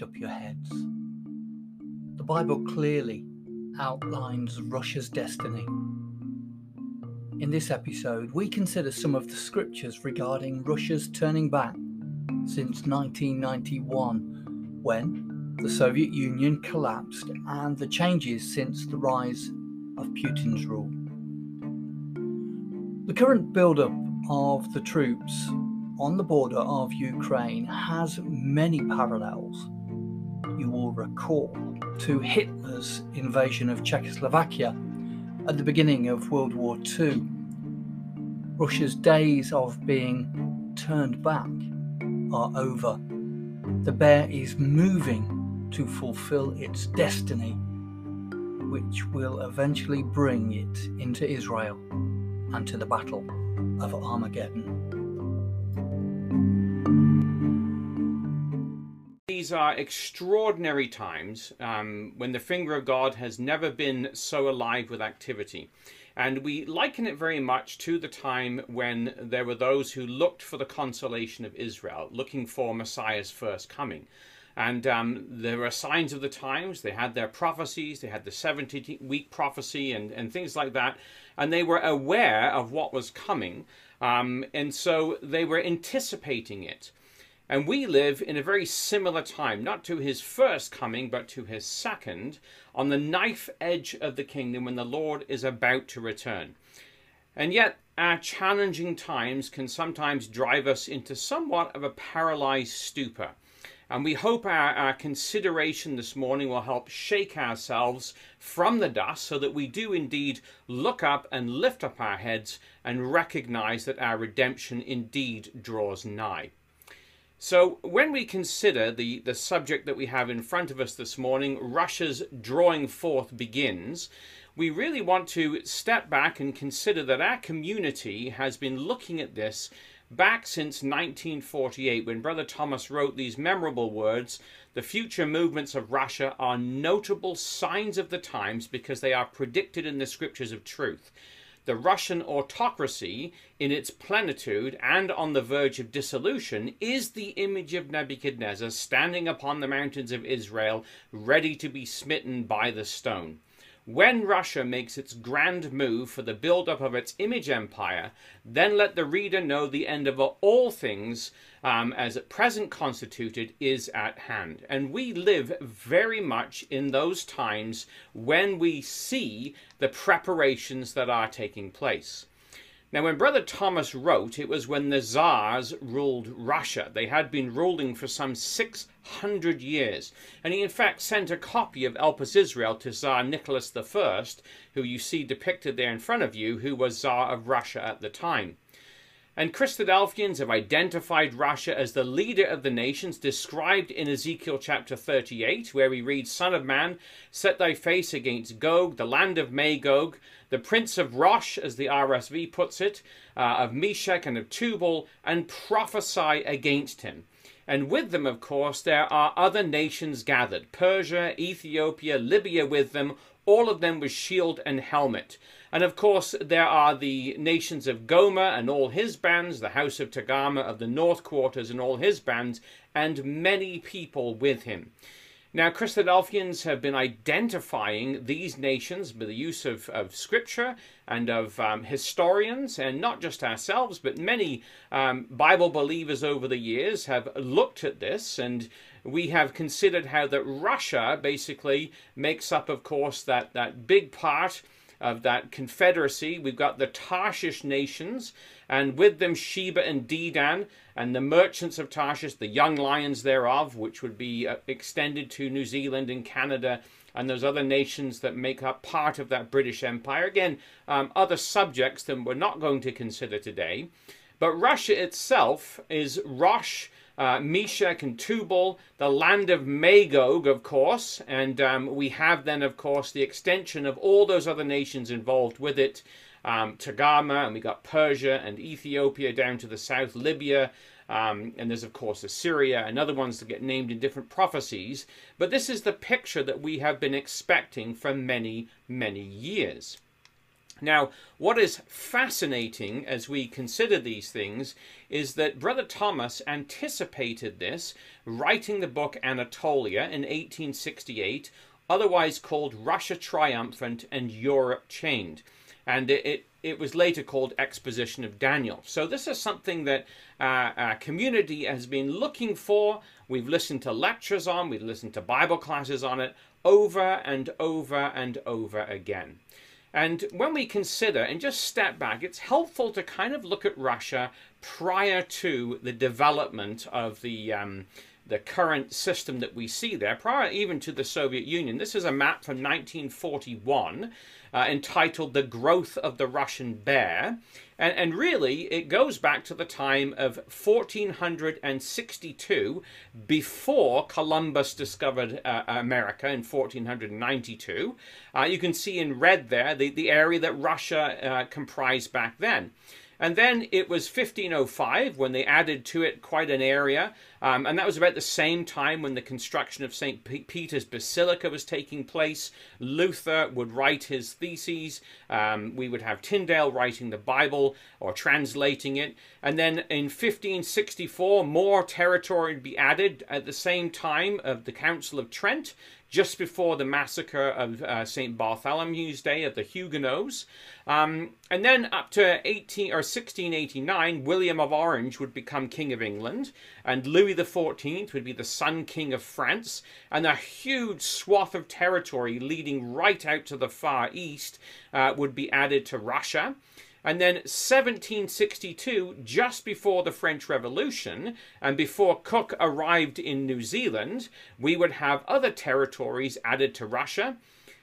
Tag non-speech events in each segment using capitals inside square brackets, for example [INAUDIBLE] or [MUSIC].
lift up your heads. The Bible clearly outlines Russia's destiny. In this episode, we consider some of the scriptures regarding Russia's turning back since 1991, when the Soviet Union collapsed, and the changes since the rise of Putin's rule. The current build-up of the troops on the border of Ukraine has many parallels. You will recall to Hitler's invasion of Czechoslovakia at the beginning of World War II. Russia's days of being turned back are over. The bear is moving to fulfill its destiny, which will eventually bring it into Israel and to the battle of Armageddon. These are extraordinary times um, when the finger of God has never been so alive with activity. And we liken it very much to the time when there were those who looked for the consolation of Israel, looking for Messiah's first coming. And um, there were signs of the times. They had their prophecies, they had the 70 week prophecy, and, and things like that. And they were aware of what was coming. Um, and so they were anticipating it. And we live in a very similar time, not to his first coming, but to his second, on the knife edge of the kingdom when the Lord is about to return. And yet, our challenging times can sometimes drive us into somewhat of a paralyzed stupor. And we hope our, our, consideration this morning will help shake ourselves from the dust so that we do indeed look up and lift up our heads and recognize that our redemption indeed draws nigh. So, when we consider the, the subject that we have in front of us this morning, Russia's drawing forth begins, we really want to step back and consider that our community has been looking at this back since 1948 when Brother Thomas wrote these memorable words The future movements of Russia are notable signs of the times because they are predicted in the scriptures of truth. The Russian autocracy, in its plenitude and on the verge of dissolution, is the image of Nebuchadnezzar standing upon the mountains of Israel, ready to be smitten by the stone. When Russia makes its grand move for the build-up of its image empire, then let the reader know the end of all things, um, as at present constituted, is at hand. And we live very much in those times when we see the preparations that are taking place. Now, when Brother Thomas wrote, it was when the Tsars ruled Russia. They had been ruling for some 600 years. And he, in fact, sent a copy of Elpis Israel to Tsar Nicholas I, who you see depicted there in front of you, who was Tsar of Russia at the time. And Christadelphians have identified Russia as the leader of the nations, described in Ezekiel chapter 38, where we read, Son of man, set thy face against Gog, the land of Magog, the prince of Rosh, as the RSV puts it, uh, of Meshech and of Tubal, and prophesy against him. And with them, of course, there are other nations gathered Persia, Ethiopia, Libya with them, all of them with shield and helmet. And of course, there are the nations of Gomer and all his bands, the house of Togarmah of the north quarters and all his bands, and many people with him. Now, Christadelphians have been identifying these nations by the use of, of scripture and of um, historians, and not just ourselves, but many um, Bible believers over the years have looked at this, and we have considered how that Russia basically makes up, of course, that, that big part of that confederacy. We've got the Tarshish nations, and with them Sheba and Dedan, and the merchants of Tarshish, the young lions thereof, which would be uh, extended to New Zealand and Canada and those other nations that make up part of that British Empire. Again, um, other subjects that we're not going to consider today. But Russia itself is Rosh uh, Meshech and Tubal, the land of Magog, of course, and um, we have then, of course, the extension of all those other nations involved with it. Um, Togarmah, and we got Persia and Ethiopia down to the south, Libya, um, and there's, of course, Assyria and other ones that get named in different prophecies. But this is the picture that we have been expecting for many, many years. Now, what is fascinating as we consider these things is that Brother Thomas anticipated this, writing the book Anatolia in 1868, otherwise called Russia Triumphant and Europe Chained. And it, it, it was later called Exposition of Daniel. So, this is something that uh, our community has been looking for. We've listened to lectures on, we've listened to Bible classes on it over and over and over again. And when we consider and just step back, it's helpful to kind of look at Russia prior to the development of the um, the current system that we see there, prior even to the Soviet Union. This is a map from 1941 uh, entitled The Growth of the Russian Bear. And, and really, it goes back to the time of 1462, before Columbus discovered uh, America in 1492. Uh, you can see in red there the, the area that Russia uh, comprised back then. And then it was 1505 when they added to it quite an area. Um, and that was about the same time when the construction of St. Peter's Basilica was taking place. Luther would write his theses. Um, we would have Tyndale writing the Bible or translating it. And then in 1564, more territory would be added at the same time of the Council of Trent just before the massacre of uh, St. Bartholomew's Day of the Huguenots. Um, and then up to 18 or 1689, William of Orange would become King of England, and Louis XIV would be the Sun King of France, and a huge swath of territory leading right out to the far east uh, would be added to Russia. And then 1762, just before the French Revolution and before Cook arrived in New Zealand, we would have other territories added to Russia.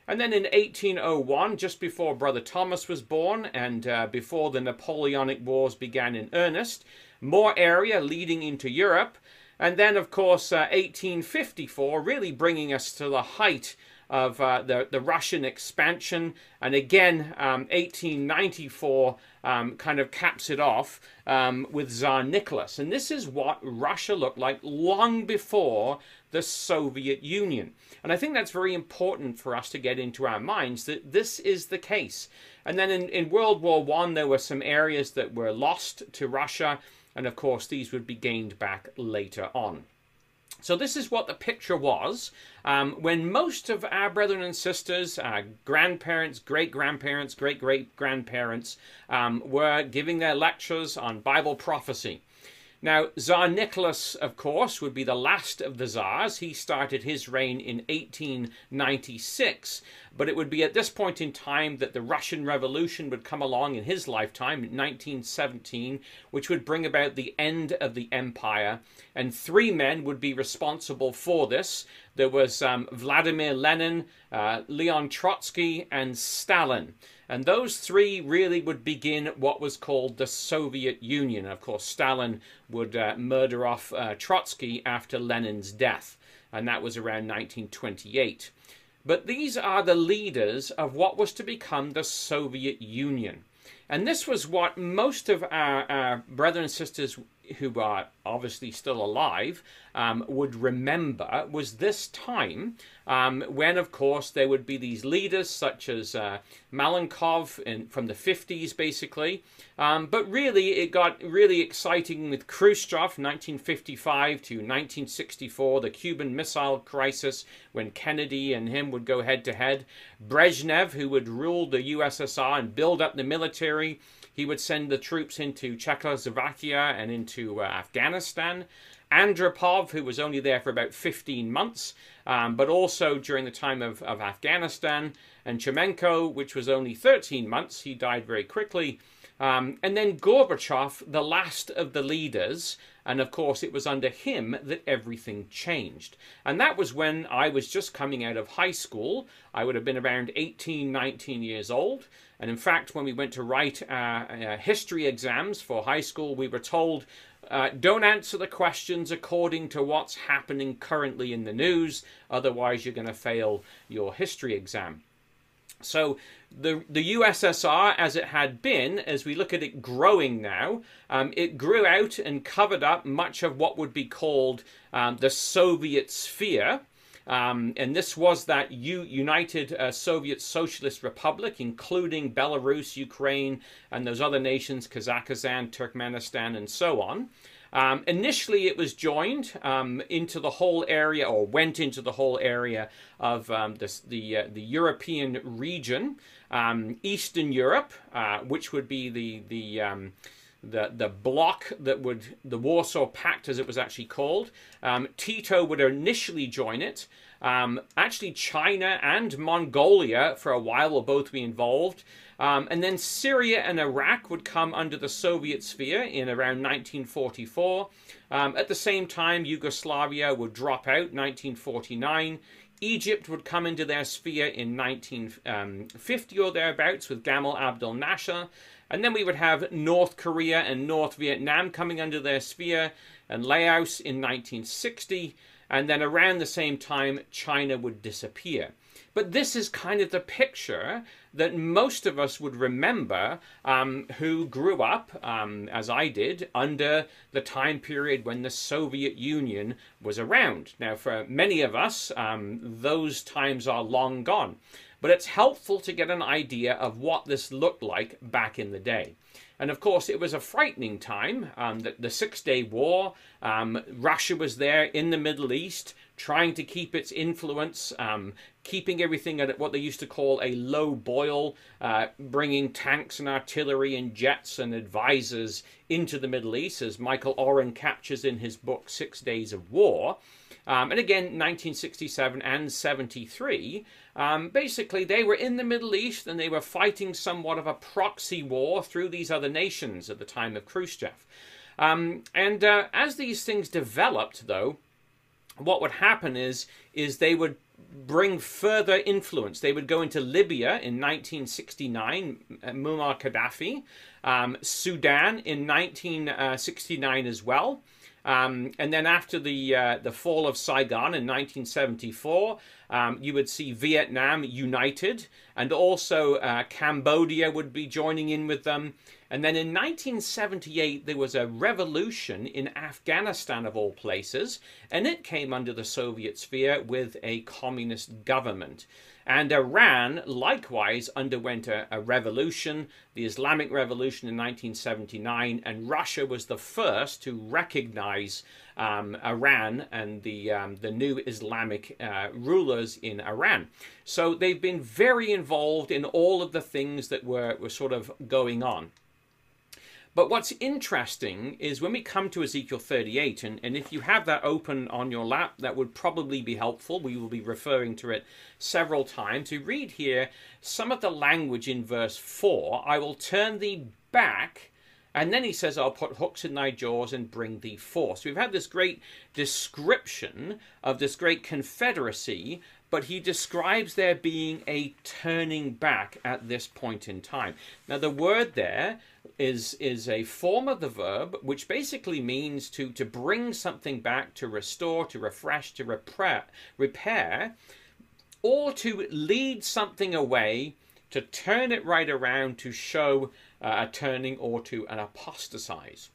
And then in 1801, just before Brother Thomas was born and uh, before the Napoleonic Wars began in earnest, more area leading into Europe. And then, of course, uh, 1854, really bringing us to the height of uh, the, the Russian expansion. And again, um, 1894 um, kind of caps it off um, with Tsar Nicholas. And this is what Russia looked like long before the Soviet Union. And I think that's very important for us to get into our minds that this is the case. And then in, in World War One, there were some areas that were lost to Russia. And of course, these would be gained back later on. So this is what the picture was um, when most of our brethren and sisters, uh, grandparents, great grandparents, great great grandparents um, were giving their lectures on Bible prophecy. Now, Tsar Nicholas, of course, would be the last of the Tsars. He started his reign in 1896, but it would be at this point in time that the Russian Revolution would come along in his lifetime, 1917, which would bring about the end of the empire. And three men would be responsible for this. There was um, Vladimir Lenin, uh, Leon Trotsky, and Stalin. And those three really would begin what was called the Soviet Union. Of course, Stalin would uh, murder off uh, Trotsky after Lenin's death, and that was around 1928. But these are the leaders of what was to become the Soviet Union. And this was what most of our, our brothers and sisters who are obviously still alive um, would remember was this time um, when, of course, there would be these leaders such as uh, Malenkov in, from the 50s, basically. Um, but really, it got really exciting with Khrushchev, 1955 to 1964, the Cuban Missile Crisis, when Kennedy and him would go head to head. Brezhnev, who would rule the USSR and build up the military. He would send the troops into Czechoslovakia and into uh, Afghanistan. Andropov, who was only there for about 15 months, um, but also during the time of, of Afghanistan, and Chernenko, which was only 13 months. He died very quickly. Um, and then Gorbachev, the last of the leaders, and of course it was under him that everything changed. And that was when I was just coming out of high school. I would have been around 18, 19 years old. And in fact, when we went to write uh, history exams for high school, we were told Uh, don't answer the questions according to what's happening currently in the news, otherwise, you're going to fail your history exam. So, the, the USSR, as it had been, as we look at it growing now, um, it grew out and covered up much of what would be called um, the Soviet sphere. Um, and this was that U- United uh, Soviet Socialist Republic, including Belarus, Ukraine, and those other nations, Kazakhstan, Turkmenistan, and so on. Um, initially, it was joined um, into the whole area, or went into the whole area of um, the uh, the European region, um, Eastern Europe, uh, which would be the the um, the the bloc that would the Warsaw Pact, as it was actually called. Um, Tito would initially join it. Um, actually, China and Mongolia for a while will both be involved. Um, and then Syria and Iraq would come under the Soviet sphere in around 1944. Um, at the same time, Yugoslavia would drop out 1949. Egypt would come into their sphere in 1950 or thereabouts with Gamal Abdel Nasser. And then we would have North Korea and North Vietnam coming under their sphere, and Laos in 1960. And then around the same time, China would disappear. But this is kind of the picture that most of us would remember um, who grew up, um, as I did, under the time period when the Soviet Union was around. Now, for many of us, um, those times are long gone but it's helpful to get an idea of what this looked like back in the day. And of course, it was a frightening time. Um, the, the Six Day War, um, Russia was there in the Middle East, trying to keep its influence, um, keeping everything at what they used to call a low boil, uh, bringing tanks and artillery and jets and advisors into the Middle East, as Michael Oren captures in his book Six Days of War. Um, and again, 1967 and 73, um, basically they were in the Middle East and they were fighting somewhat of a proxy war through these other nations at the time of Khrushchev. Um, and uh, as these things developed, though, what would happen is is they would bring further influence. They would go into Libya in 1969, uh, Muammar Gaddafi, um, Sudan in 1969 as well. Um, and then after the uh, the fall of Saigon in 1974, um, you would see Vietnam united, and also uh, Cambodia would be joining in with them. And then in 1978, there was a revolution in Afghanistan, of all places, and it came under the Soviet sphere with a communist government. And Iran likewise underwent a, a, revolution, the Islamic Revolution in 1979, and Russia was the first to recognize um, Iran and the, um, the new Islamic uh, rulers in Iran. So they've been very involved in all of the things that were, were sort of going on. But what's interesting is when we come to Ezekiel 38, and, and if you have that open on your lap, that would probably be helpful. We will be referring to it several times. To read here some of the language in verse 4 I will turn thee back. And then he says, I'll put hooks in thy jaws and bring thee forth. So we've had this great description of this great confederacy but he describes there being a turning back at this point in time. Now, the word there is is a form of the verb which basically means to to bring something back, to restore, to refresh, to repair, repair, or to lead something away, to turn it right around, to show uh, a turning or to an apostatize.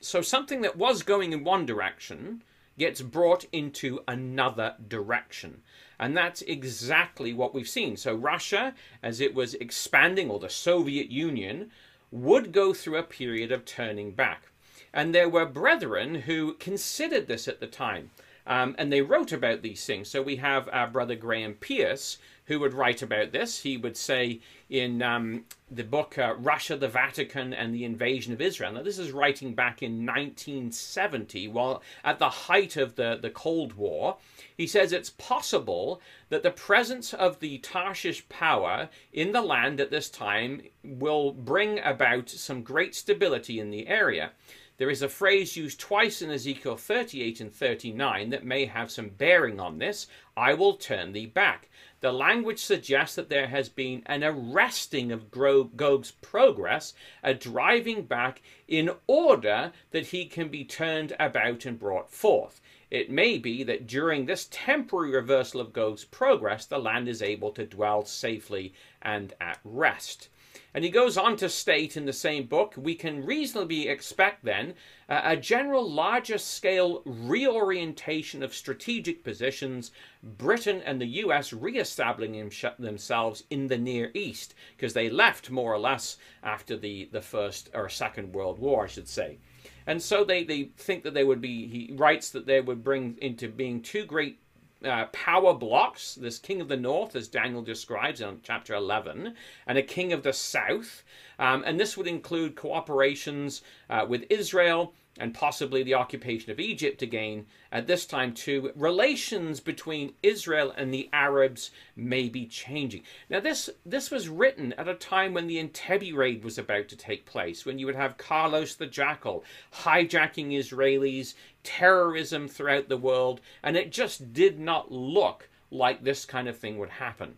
So something that was going in one direction gets brought into another direction. And that's exactly what we've seen. So, Russia, as it was expanding, or the Soviet Union, would go through a period of turning back. And there were brethren who considered this at the time. Um, and they wrote about these things. So we have our brother Graham Pearce, who would write about this. He would say in um, the book uh, Russia, the Vatican, and the Invasion of Israel. Now, this is writing back in 1970, while at the height of the, the Cold War. He says it's possible that the presence of the Tarshish power in the land at this time will bring about some great stability in the area. There is a phrase used twice in Ezekiel 38 and 39 that may have some bearing on this. I will turn thee back. The language suggests that there has been an arresting of Gog's progress, a driving back in order that he can be turned about and brought forth. It may be that during this temporary reversal of Gog's progress, the land is able to dwell safely and at rest. And he goes on to state in the same book, we can reasonably expect then uh, a general larger scale reorientation of strategic positions, Britain and the US re-establishing themselves in the Near East, because they left more or less after the, the First or Second World War, I should say. And so they, they think that they would be, he writes that they would bring into being two great uh, power blocks, this king of the north, as Daniel describes in chapter 11, and a king of the south. Um, and this would include cooperations uh, with Israel and possibly the occupation of Egypt again, at this time too, relations between Israel and the Arabs may be changing. Now, this, this was written at a time when the Entebbe raid was about to take place, when you would have Carlos the Jackal hijacking Israelis, terrorism throughout the world, and it just did not look like this kind of thing would happen.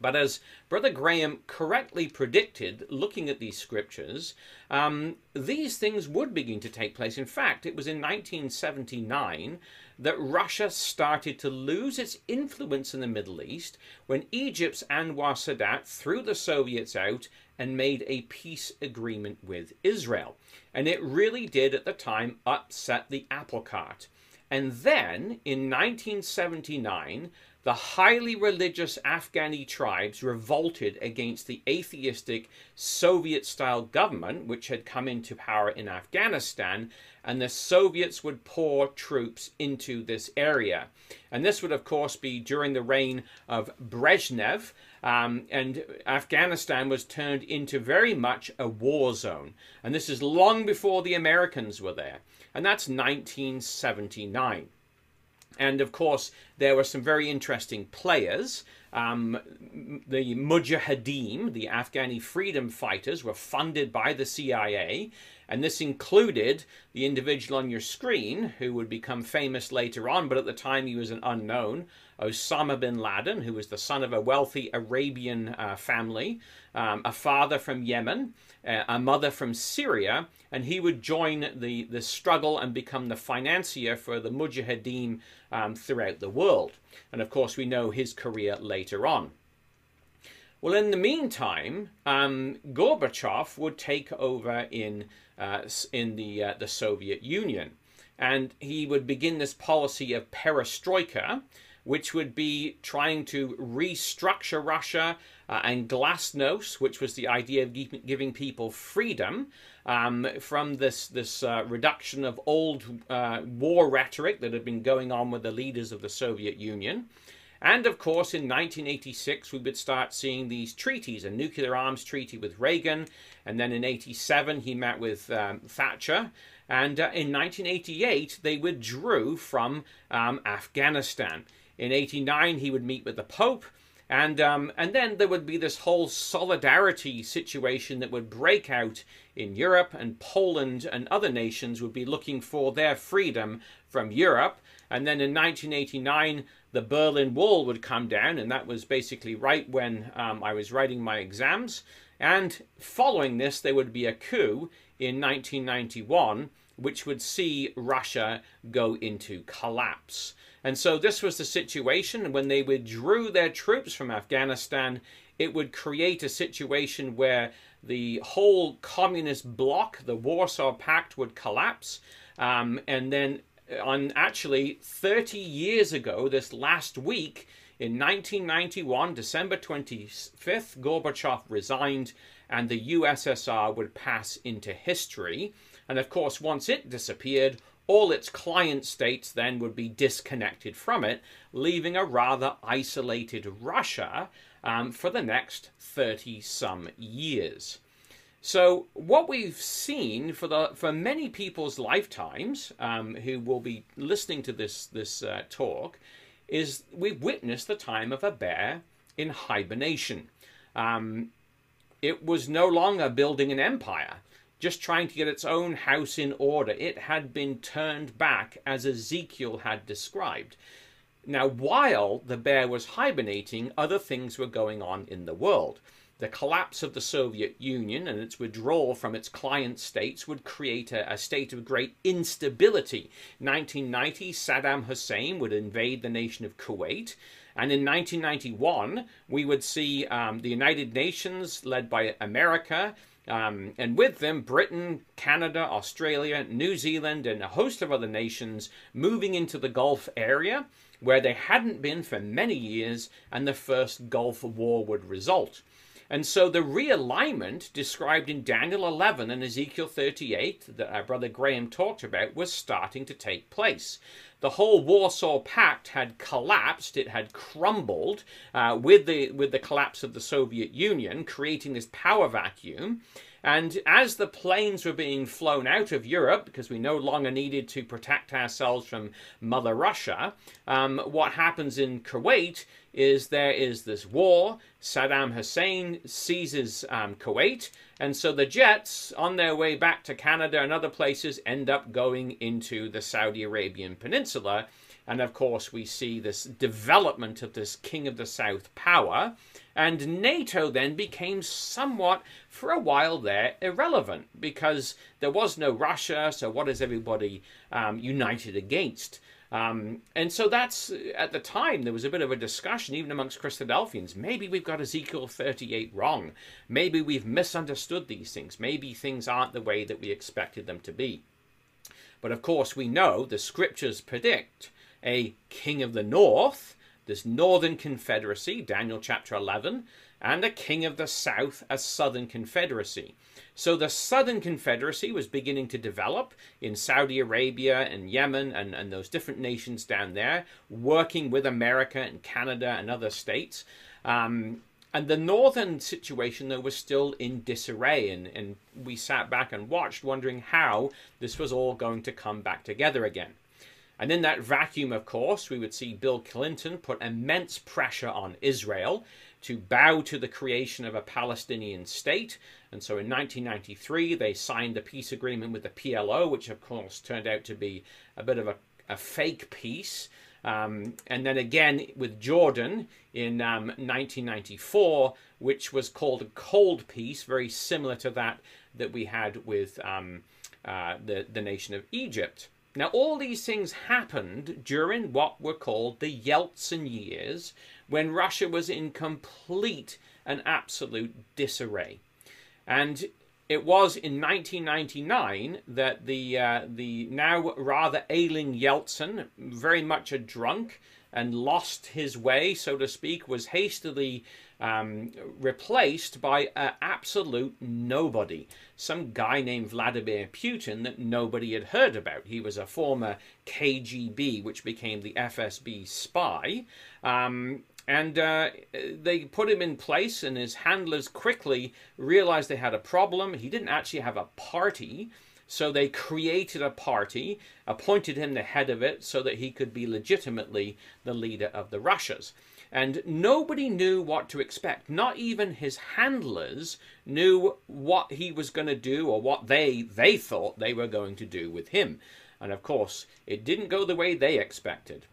But as Brother Graham correctly predicted, looking at these scriptures, um, these things would begin to take place. In fact, it was in 1979 that Russia started to lose its influence in the Middle East when Egypt's Anwar Sadat threw the Soviets out and made a peace agreement with Israel. And it really did at the time upset the apple cart. And then in 1979, the highly religious Afghani tribes revolted against the atheistic Soviet style government which had come into power in Afghanistan, and the Soviets would pour troops into this area. And this would, of course, be during the reign of Brezhnev, um, and Afghanistan was turned into very much a war zone. And this is long before the Americans were there, and that's 1979. And of course, there were some very interesting players. Um, the Mujahideen, the Afghani freedom fighters, were funded by the CIA, and this included the individual on your screen who would become famous later on, but at the time he was an unknown, Osama bin Laden, who was the son of a wealthy Arabian uh, family, um, a father from Yemen, uh, a mother from Syria, and he would join the, the struggle and become the financier for the Mujahideen um, throughout the world. And of course, we know his career later on. Well, in the meantime, um, Gorbachev would take over in uh, in the uh, the Soviet Union, and he would begin this policy of perestroika, which would be trying to restructure Russia, uh, and glasnost, which was the idea of giving people freedom um, from this this uh, reduction of old uh, war rhetoric that had been going on with the leaders of the Soviet Union. And of course, in 1986, we would start seeing these treaties a nuclear arms treaty with Reagan, and then in 87, he met with um, Thatcher. And uh, in 1988, they withdrew from um, Afghanistan. In 89, he would meet with the Pope. And, um, and then there would be this whole solidarity situation that would break out in Europe, and Poland and other nations would be looking for their freedom from Europe. And then in 1989, the Berlin Wall would come down, and that was basically right when um, I was writing my exams. And following this, there would be a coup in 1991, which would see Russia go into collapse. And so this was the situation. When they withdrew their troops from Afghanistan, it would create a situation where the whole communist bloc, the Warsaw Pact, would collapse. Um, and then on actually 30 years ago, this last week, in 1991, December 25th, Gorbachev resigned and the USSR would pass into history. And of course, once it disappeared, all its client states then would be disconnected from it, leaving a rather isolated Russia um, for the next 30 some years. So what we've seen for the for many people's lifetimes um, who will be listening to this this uh, talk is we've witnessed the time of a bear in hibernation. Um, it was no longer building an empire, just trying to get its own house in order. It had been turned back as Ezekiel had described. Now, while the bear was hibernating, other things were going on in the world. The collapse of the Soviet Union and its withdrawal from its client states would create a, a, state of great instability. 1990, Saddam Hussein would invade the nation of Kuwait. And in 1991, we would see um, the United Nations, led by America, um, and with them, Britain, Canada, Australia, New Zealand, and a host of other nations moving into the Gulf area, where they hadn't been for many years, and the first Gulf War would result. And so the realignment described in Daniel 11 and Ezekiel 38 that our brother Graham talked about was starting to take place. The whole Warsaw Pact had collapsed; it had crumbled uh, with the with the collapse of the Soviet Union, creating this power vacuum. And as the planes were being flown out of Europe, because we no longer needed to protect ourselves from Mother Russia, um, what happens in Kuwait is there is this war. Saddam Hussein seizes um, Kuwait, and so the jets, on their way back to Canada and other places, end up going into the Saudi Arabian Peninsula. And of course, we see this development of this King of the South power. And NATO then became somewhat, for a while there, irrelevant because there was no Russia, so what is everybody um, united against? Um, and so that's, at the time, there was a bit of a discussion, even amongst Christadelphians. Maybe we've got Ezekiel 38 wrong. Maybe we've misunderstood these things. Maybe things aren't the way that we expected them to be. But of course, we know the scriptures predict a king of the north, this northern confederacy, Daniel chapter 11, and a king of the south, a southern confederacy. So the Southern Confederacy was beginning to develop in Saudi Arabia and Yemen and, and those different nations down there, working with America and Canada and other states. Um, and the northern situation, though, was still in disarray, and, and we sat back and watched, wondering how this was all going to come back together again. And in that vacuum, of course, we would see Bill Clinton put immense pressure on Israel to bow to the creation of a Palestinian state. And so in 1993, they signed the peace agreement with the PLO, which of course turned out to be a bit of a, a fake peace. Um, and then again with Jordan in um, 1994, which was called a cold peace, very similar to that that we had with um, uh, the, the nation of Egypt. Now, all these things happened during what were called the Yeltsin years, when Russia was in complete and absolute disarray. And it was in 1999 that the uh, the now rather ailing Yeltsin, very much a drunk and lost his way, so to speak, was hastily um, replaced by an absolute nobody. Some guy named Vladimir Putin that nobody had heard about. He was a former KGB, which became the FSB spy. Um, and uh, they put him in place, and his handlers quickly realized they had a problem. He didn't actually have a party. So they created a party, appointed him the head of it so that he could be legitimately the leader of the Russias. And nobody knew what to expect. Not even his handlers knew what he was going to do or what they they thought they were going to do with him. And of course, it didn't go the way they expected.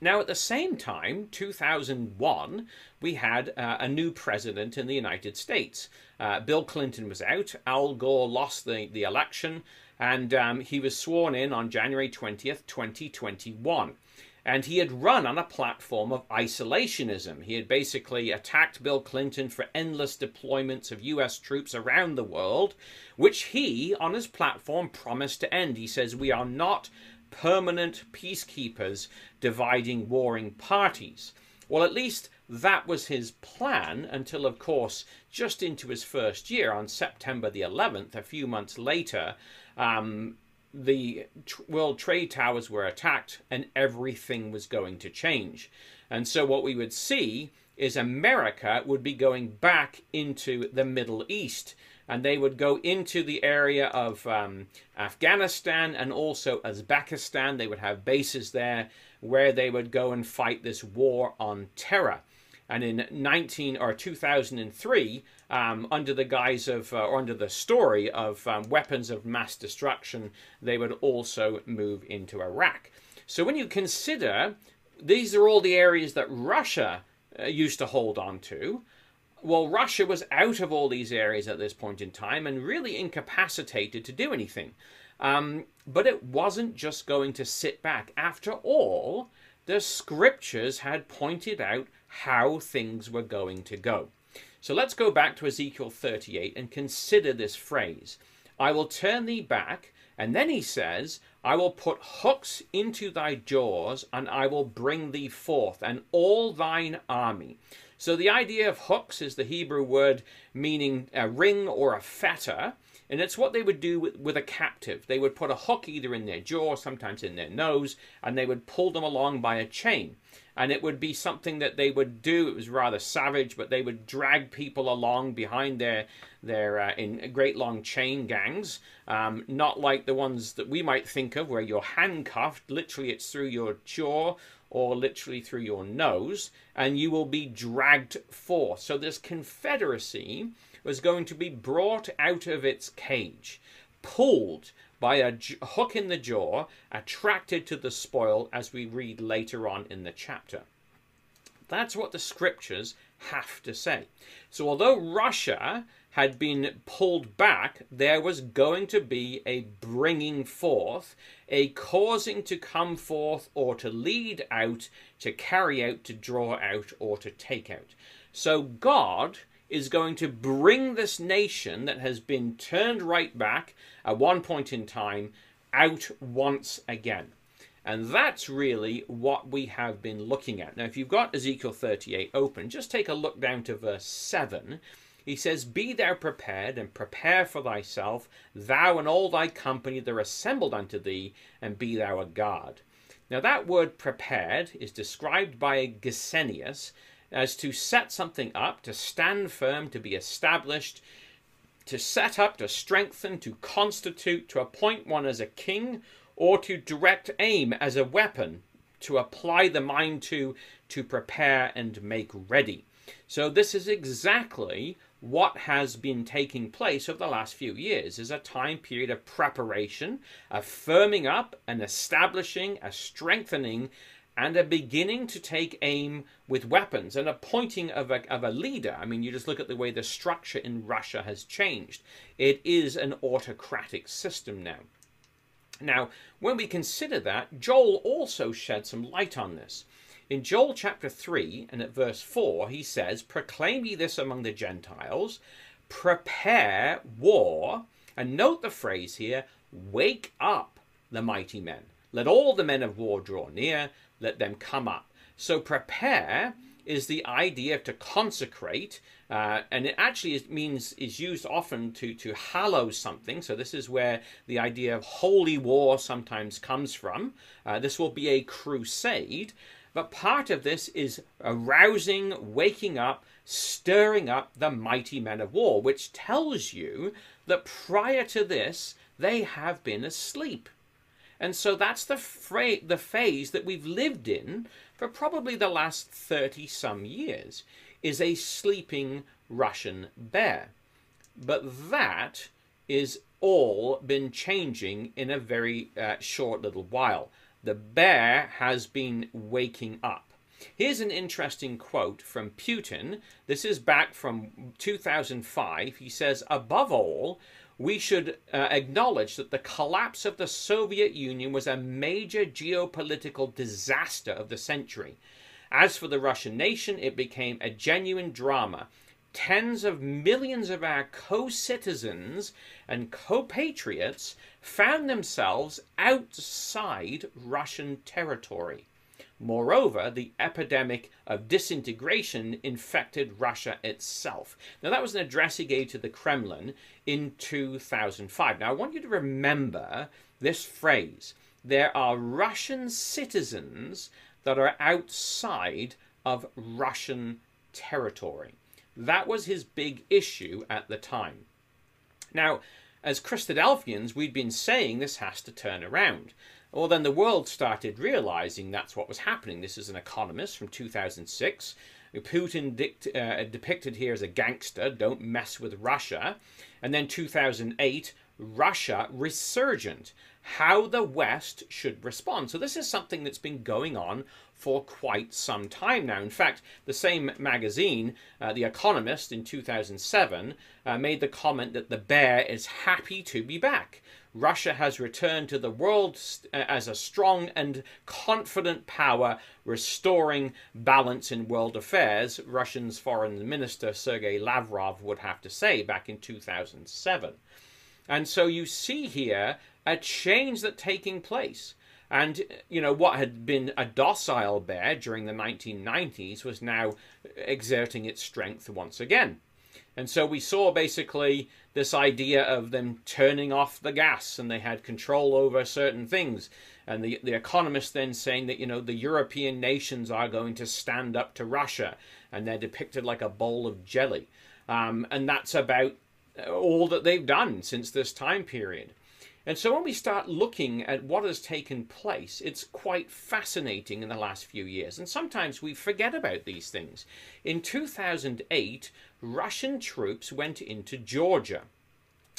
Now, at the same time, 2001, we had uh, a new president in the United States. Uh, Bill Clinton was out, Al Gore lost the, the election, and um, he was sworn in on January 20th, 2021. And he had run on a platform of isolationism. He had basically attacked Bill Clinton for endless deployments of US troops around the world, which he, on his platform, promised to end. He says, We are not permanent peacekeepers dividing warring parties. Well, at least that was his plan until, of course, just into his first year on September the 11th, a few months later, um, the World Trade Towers were attacked and everything was going to change. And so, what we would see is America would be going back into the Middle East and they would go into the area of um, Afghanistan and also Uzbekistan. They would have bases there where they would go and fight this war on terror. And in 19 or 2003, um, under the guise of, uh, or under the story of um, weapons of mass destruction, they would also move into Iraq. So when you consider these are all the areas that Russia uh, used to hold on to. Well, Russia was out of all these areas at this point in time and really incapacitated to do anything. Um, but it wasn't just going to sit back. After all, the scriptures had pointed out how things were going to go. So let's go back to Ezekiel 38 and consider this phrase I will turn thee back. And then he says, I will put hooks into thy jaws, and I will bring thee forth, and all thine army. So the idea of hooks is the Hebrew word meaning a ring or a fetter. And it's what they would do with, with, a captive. They would put a hook either in their jaw, sometimes in their nose, and they would pull them along by a chain. And it would be something that they would do. It was rather savage, but they would drag people along behind their their uh, in great long chain gangs, um, not like the ones that we might think of, where you're handcuffed. Literally, it's through your jaw or literally through your nose, and you will be dragged forth. So this confederacy was going to be brought out of its cage, pulled by a hook in the jaw, attracted to the spoil, as we read later on in the chapter. That's what the scriptures have to say. So, although Russia had been pulled back, there was going to be a bringing forth, a causing to come forth or to lead out, to carry out, to draw out, or to take out. So, God is going to bring this nation that has been turned right back at one point in time out once again. And that's really what we have been looking at. Now, if you've got Ezekiel 38 open, just take a look down to verse 7. He says, Be thou prepared, and prepare for thyself, thou and all thy company that are assembled unto thee, and be thou a guard. Now, that word prepared is described by Gesenius as to set something up, to stand firm, to be established, to set up, to strengthen, to constitute, to appoint one as a king, or to direct aim as a weapon, to apply the mind to, to prepare and make ready. So this is exactly what has been taking place over the last few years is a time period of preparation, a firming up, an establishing, a strengthening, and a beginning to take aim with weapons and appointing of a, of a leader. I mean, you just look at the way the structure in Russia has changed. It is an autocratic system now. Now, when we consider that, Joel also shed some light on this. In Joel chapter 3 and at verse 4, he says, Proclaim ye this among the Gentiles, prepare war, and note the phrase here, wake up the mighty men. Let all the men of war draw near, let them come up. So prepare is the idea to consecrate, uh, and it actually is, means is used often to to hallow something. So this is where the idea of holy war sometimes comes from. Uh, this will be a crusade, but part of this is arousing, waking up, stirring up the mighty men of war, which tells you that prior to this they have been asleep. And so that's the, fra- the phase that we've lived in for probably the last 30 some years, is a sleeping Russian bear. But that is all been changing in a very uh, short little while. The bear has been waking up. Here's an interesting quote from Putin. This is back from 2005. He says, Above all, we should uh, acknowledge that the collapse of the Soviet Union was a major geopolitical disaster of the century. As for the Russian nation, it became a genuine drama. Tens of millions of our co citizens and co patriots found themselves outside Russian territory. Moreover, the epidemic of disintegration infected Russia itself. Now, that was an address he gave to the Kremlin in 2005. Now, I want you to remember this phrase there are Russian citizens that are outside of Russian territory. That was his big issue at the time. Now, as Christadelphians, we'd been saying this has to turn around. Well, then the world started realizing that's what was happening. This is an economist from 2006. Putin dict, uh, depicted here as a gangster, don't mess with Russia. And then 2008, Russia resurgent. how the West should respond. So this is something that's been going on for quite some time now. In fact, the same magazine, uh, The Economist, in 2007, uh, made the comment that the bear is happy to be back. Russia has returned to the world uh, as a strong and confident power, restoring balance in world affairs, Russian's foreign minister Sergei Lavrov would have to say back in 2007. And so you see here a change that's taking place. And, you know, what had been a docile bear during the 1990s was now exerting its strength once again. And so we saw basically this idea of them turning off the gas and they had control over certain things. And the, the economist then saying that, you know, the European nations are going to stand up to Russia and they're depicted like a bowl of jelly. Um, and that's about all that they've done since this time period. And so when we start looking at what has taken place, it's quite fascinating in the last few years. And sometimes we forget about these things. In 2008, Russian troops went into Georgia.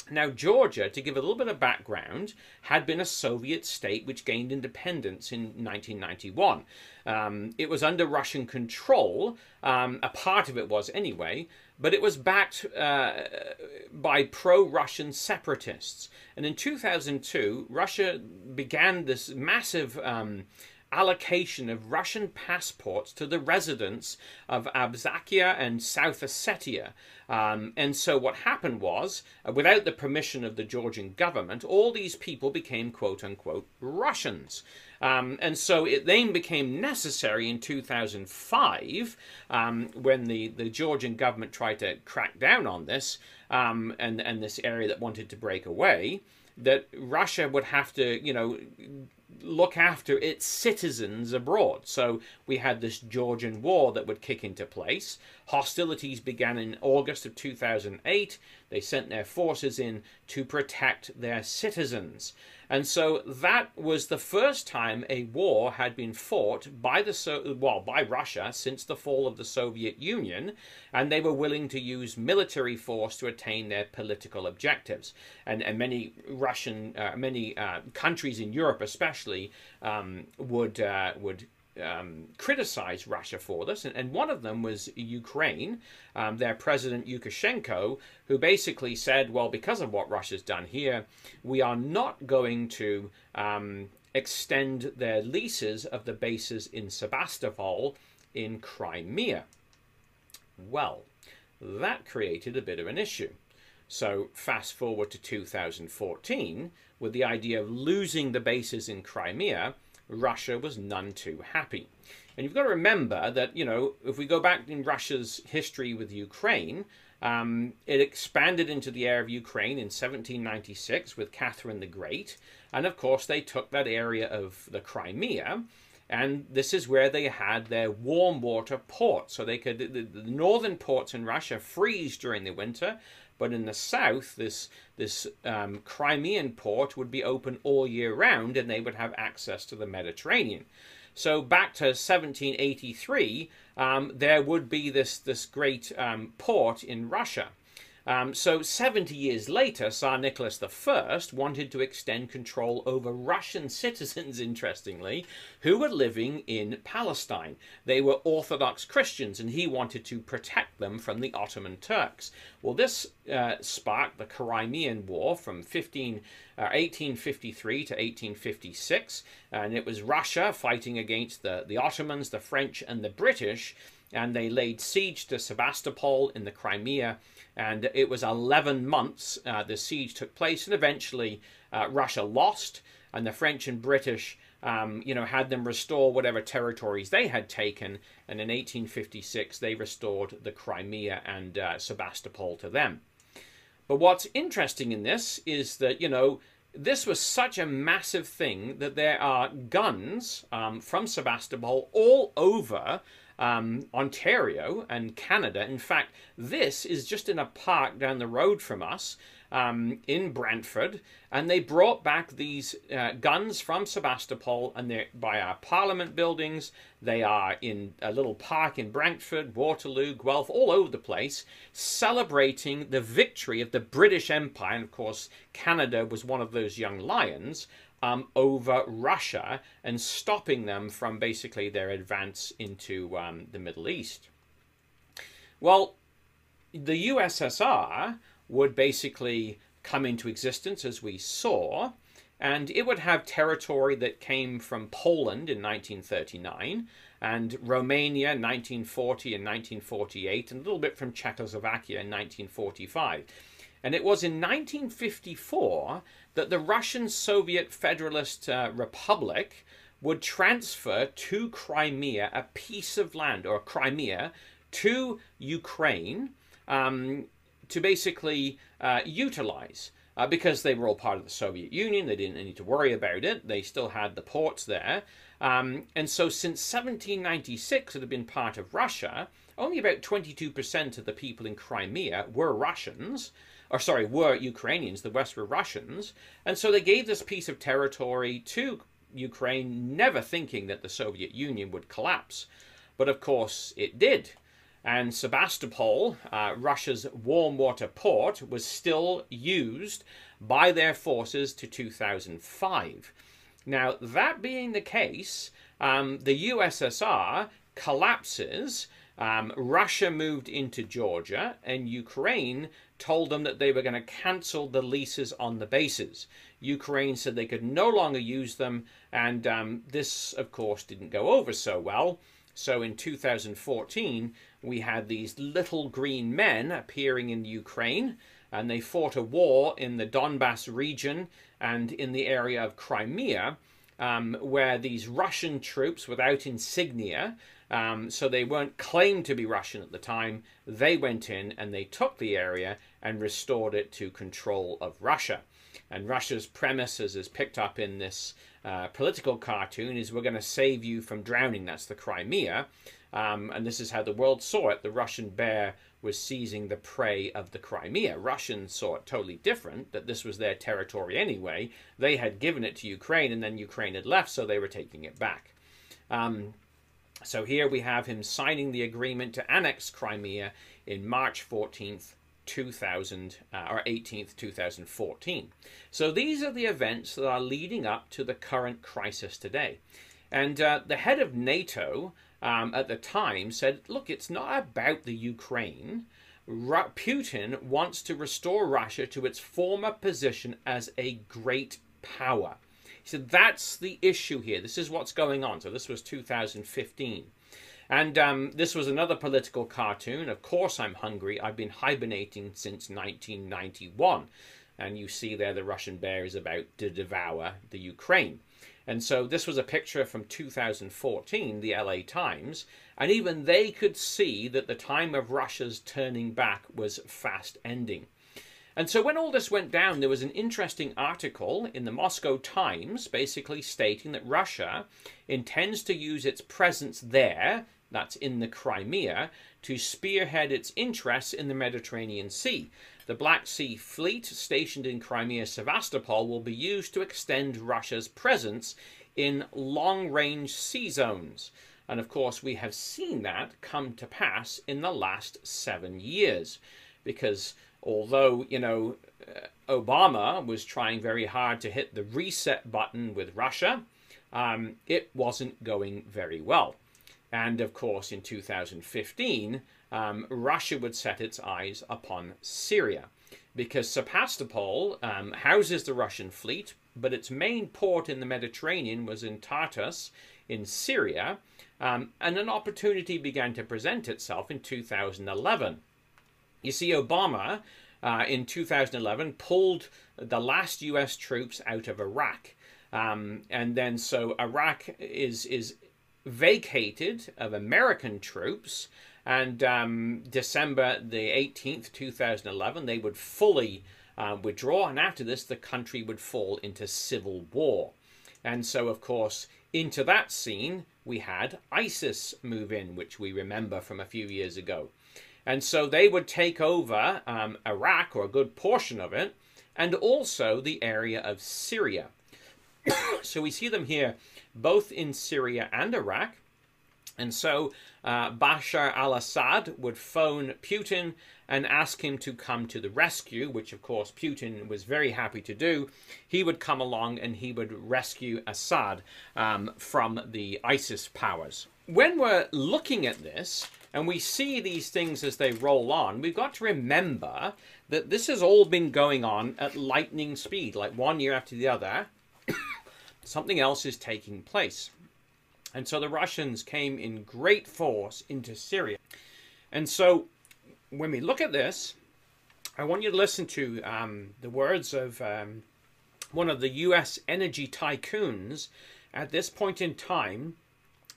Now, Georgia, to give a little bit of background, had been a Soviet state which gained independence in 1991. Um, it was under Russian control, um, a part of it was anyway, but it was backed uh, by pro Russian separatists. And in 2002, Russia began this massive. Um, allocation of Russian passports to the residents of Abkhazia and South Ossetia. Um, and so what happened was, uh, without the permission of the Georgian government, all these people became quote unquote Russians. Um, and so it then became necessary in 2005, um, when the, the Georgian government tried to crack down on this um, and, and this area that wanted to break away, that Russia would have to, you know, look after its citizens abroad. So we had this Georgian war that would kick into place. Hostilities began in August of 2008. They sent their forces in to protect their citizens. And so that was the first time a war had been fought by the so- well by Russia since the fall of the Soviet Union, and they were willing to use military force to attain their political objectives. And, and many Russian, uh, many uh, countries in Europe, especially, um, would uh, would um, criticized Russia for this, and, and, one of them was Ukraine, um, their president Lukashenko, who basically said, well, because of what Russia's done here, we are not going to um, extend their leases of the bases in Sebastopol in Crimea. Well, that created a bit of an issue. So, fast forward to 2014, with the idea of losing the bases in Crimea Russia was none too happy. And you've got to remember that, you know, if we go back in Russia's history with Ukraine, um, it expanded into the area of Ukraine in 1796 with Catherine the Great. And of course, they took that area of the Crimea. And this is where they had their warm water ports. So they could, the, the northern ports in Russia freeze during the winter, but in the south, this this um, Crimean port would be open all year round, and they would have access to the Mediterranean. So back to 1783, um, there would be this this great um, port in Russia. Um, so 70 years later, Tsar Nicholas I wanted to extend control over Russian [LAUGHS] citizens, interestingly, who were living in Palestine. They were Orthodox Christians, and he wanted to protect them from the Ottoman Turks. Well, this uh, sparked the Crimean War from 15, uh, 1853 to 1856, and it was Russia fighting against the, the Ottomans, the French, and the British, and they laid siege to Sebastopol in the Crimea and it was 11 months uh, the siege took place, and eventually uh, Russia lost, and the French and British, um, you know, had them restore whatever territories they had taken, and in 1856 they restored the Crimea and uh, Sebastopol to them. But what's interesting in this is that, you know, this was such a massive thing that there are guns um, from Sebastopol all over um, Ontario and Canada. In fact, this is just in a park down the road from us um, in Brantford, and they brought back these uh, guns from Sebastopol, and they're by our Parliament buildings. They are in a little park in Brantford, Waterloo, Guelph, all over the place, celebrating the victory of the British Empire. And of course, Canada was one of those young lions um, over Russia and stopping them from basically their advance into um, the Middle East. Well, the USSR would basically come into existence as we saw, and it would have territory that came from Poland in 1939 and Romania in 1940 and 1948, and a little bit from Czechoslovakia in 1945. And it was in 1954 that the Russian Soviet Federalist uh, Republic would transfer to Crimea a piece of land, or Crimea, to Ukraine um, to basically uh, utilize. Uh, because they were all part of the Soviet Union, they didn't need to worry about it. They still had the ports there. Um, and so since 1796, it had been part of Russia, only about 22% of the people in Crimea were Russians, or sorry, were Ukrainians, the West were Russians. And so they gave this piece of territory to Ukraine, never thinking that the Soviet Union would collapse. But of course, it did. And Sebastopol, uh, Russia's warm water port, was still used by their forces to 2005. Now, that being the case, um, the USSR collapses. Um, Russia moved into Georgia, and Ukraine told them that they were going to cancel the leases on the bases. Ukraine said they could no longer use them, and um, this, of course, didn't go over so well. So in 2014, we had these little green men appearing in Ukraine, and they fought a war in the Donbass region and in the area of Crimea, um, where these Russian troops without insignia, um, so they weren't claimed to be Russian at the time, they went in and they took the area and restored it to control of Russia. And Russia's premise, as is picked up in this uh, political cartoon, is we're going to save you from drowning. That's the Crimea. Um, and this is how the world saw it. The Russian bear was seizing the prey of the Crimea. Russians saw it totally different, that this was their territory anyway. They had given it to Ukraine, and then Ukraine had left, so they were taking it back. Um, so here we have him signing the agreement to annex Crimea in March 14th, 2000 uh, or 18th 2014 so these are the events that are leading up to the current crisis today. And uh, the head of nato um, at the time said look it's not about the ukraine. Ra- putin wants to restore russia to its former position as a great power he said that's the issue here this is what's going on so this was 2015 and um, this was another political cartoon. Of course, I'm hungry. I've been hibernating since 1991. And you see there the Russian bear is about to devour the Ukraine. And so this was a picture from 2014, the LA Times, and even they could see that the time of Russia's turning back was fast ending. And so when all this went down, there was an interesting article in the Moscow Times basically stating that Russia intends to use its presence there that's in the Crimea, to spearhead its interests in the Mediterranean Sea. The Black Sea Fleet stationed in Crimea Sevastopol will be used to extend Russia's presence in long range sea zones. And of course, we have seen that come to pass in the last seven years. Because although, you know, uh, Obama was trying very hard to hit the reset button with Russia, um, it wasn't going very well. And of course, in 2015, um, Russia would set its eyes upon Syria because Sebastopol um, houses the Russian fleet, but its main port in the Mediterranean was in Tartus in Syria, um, and an opportunity began to present itself in 2011. You see, Obama uh, in 2011 pulled the last US troops out of Iraq. Um, and then so Iraq is is vacated of American troops, and um, December the 18th, 2011, they would fully uh, withdraw, and after this, the country would fall into civil war. And so, of course, into that scene, we had ISIS move in, which we remember from a few years ago. And so they would take over um, Iraq, or a good portion of it, and also the area of Syria. [COUGHS] so we see them here both in Syria and Iraq. And so uh, Bashar al Assad would phone Putin and ask him to come to the rescue, which of course Putin was very happy to do. He would come along and he would rescue Assad um, from the ISIS powers. When we're looking at this, and we see these things as they roll on, we've got to remember that this has all been going on at lightning speed, like one year after the other. [COUGHS] something else is taking place. And so the Russians came in great force into Syria. And so when we look at this, I want you to listen to um, the words of um, one of the U.S. energy tycoons at this point in time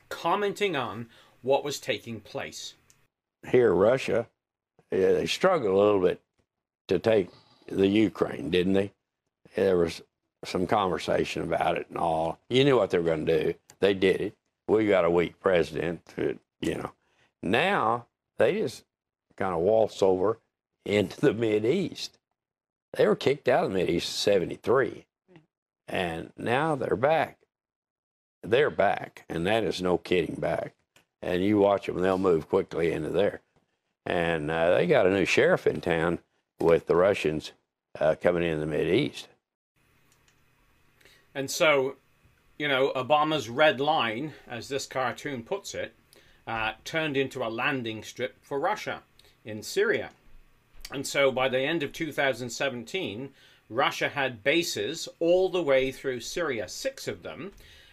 commenting on what was taking place. Here, Russia, they struggled a little bit to take the Ukraine, didn't they? There was some conversation about it and all. You knew what they were going to do. They did it. We got a weak president, you know. Now they just kind of waltz over into the Mid East. They were kicked out of the Mid East in 73. And now they're back. They're back. And that is no kidding back and you watch them, they'll move quickly into there. And uh, they got a new sheriff in town with the Russians uh, coming in the Mid East. And so, you know, Obama's red line, as this cartoon puts it, uh, turned into a landing strip for Russia in Syria. And so by the end of 2017, Russia had bases all the way through Syria, six of them,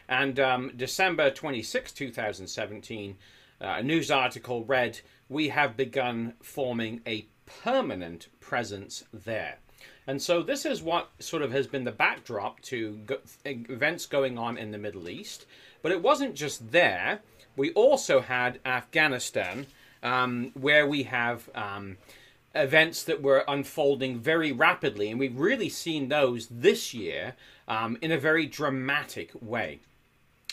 and um, December 26, 2017, uh, a news article read, We have begun forming a permanent presence there. And so this is what sort of has been the backdrop to go- events going on in the Middle East. But it wasn't just there. We also had Afghanistan, um, where we have um, events that were unfolding very rapidly. And we've really seen those this year um, in a very dramatic way.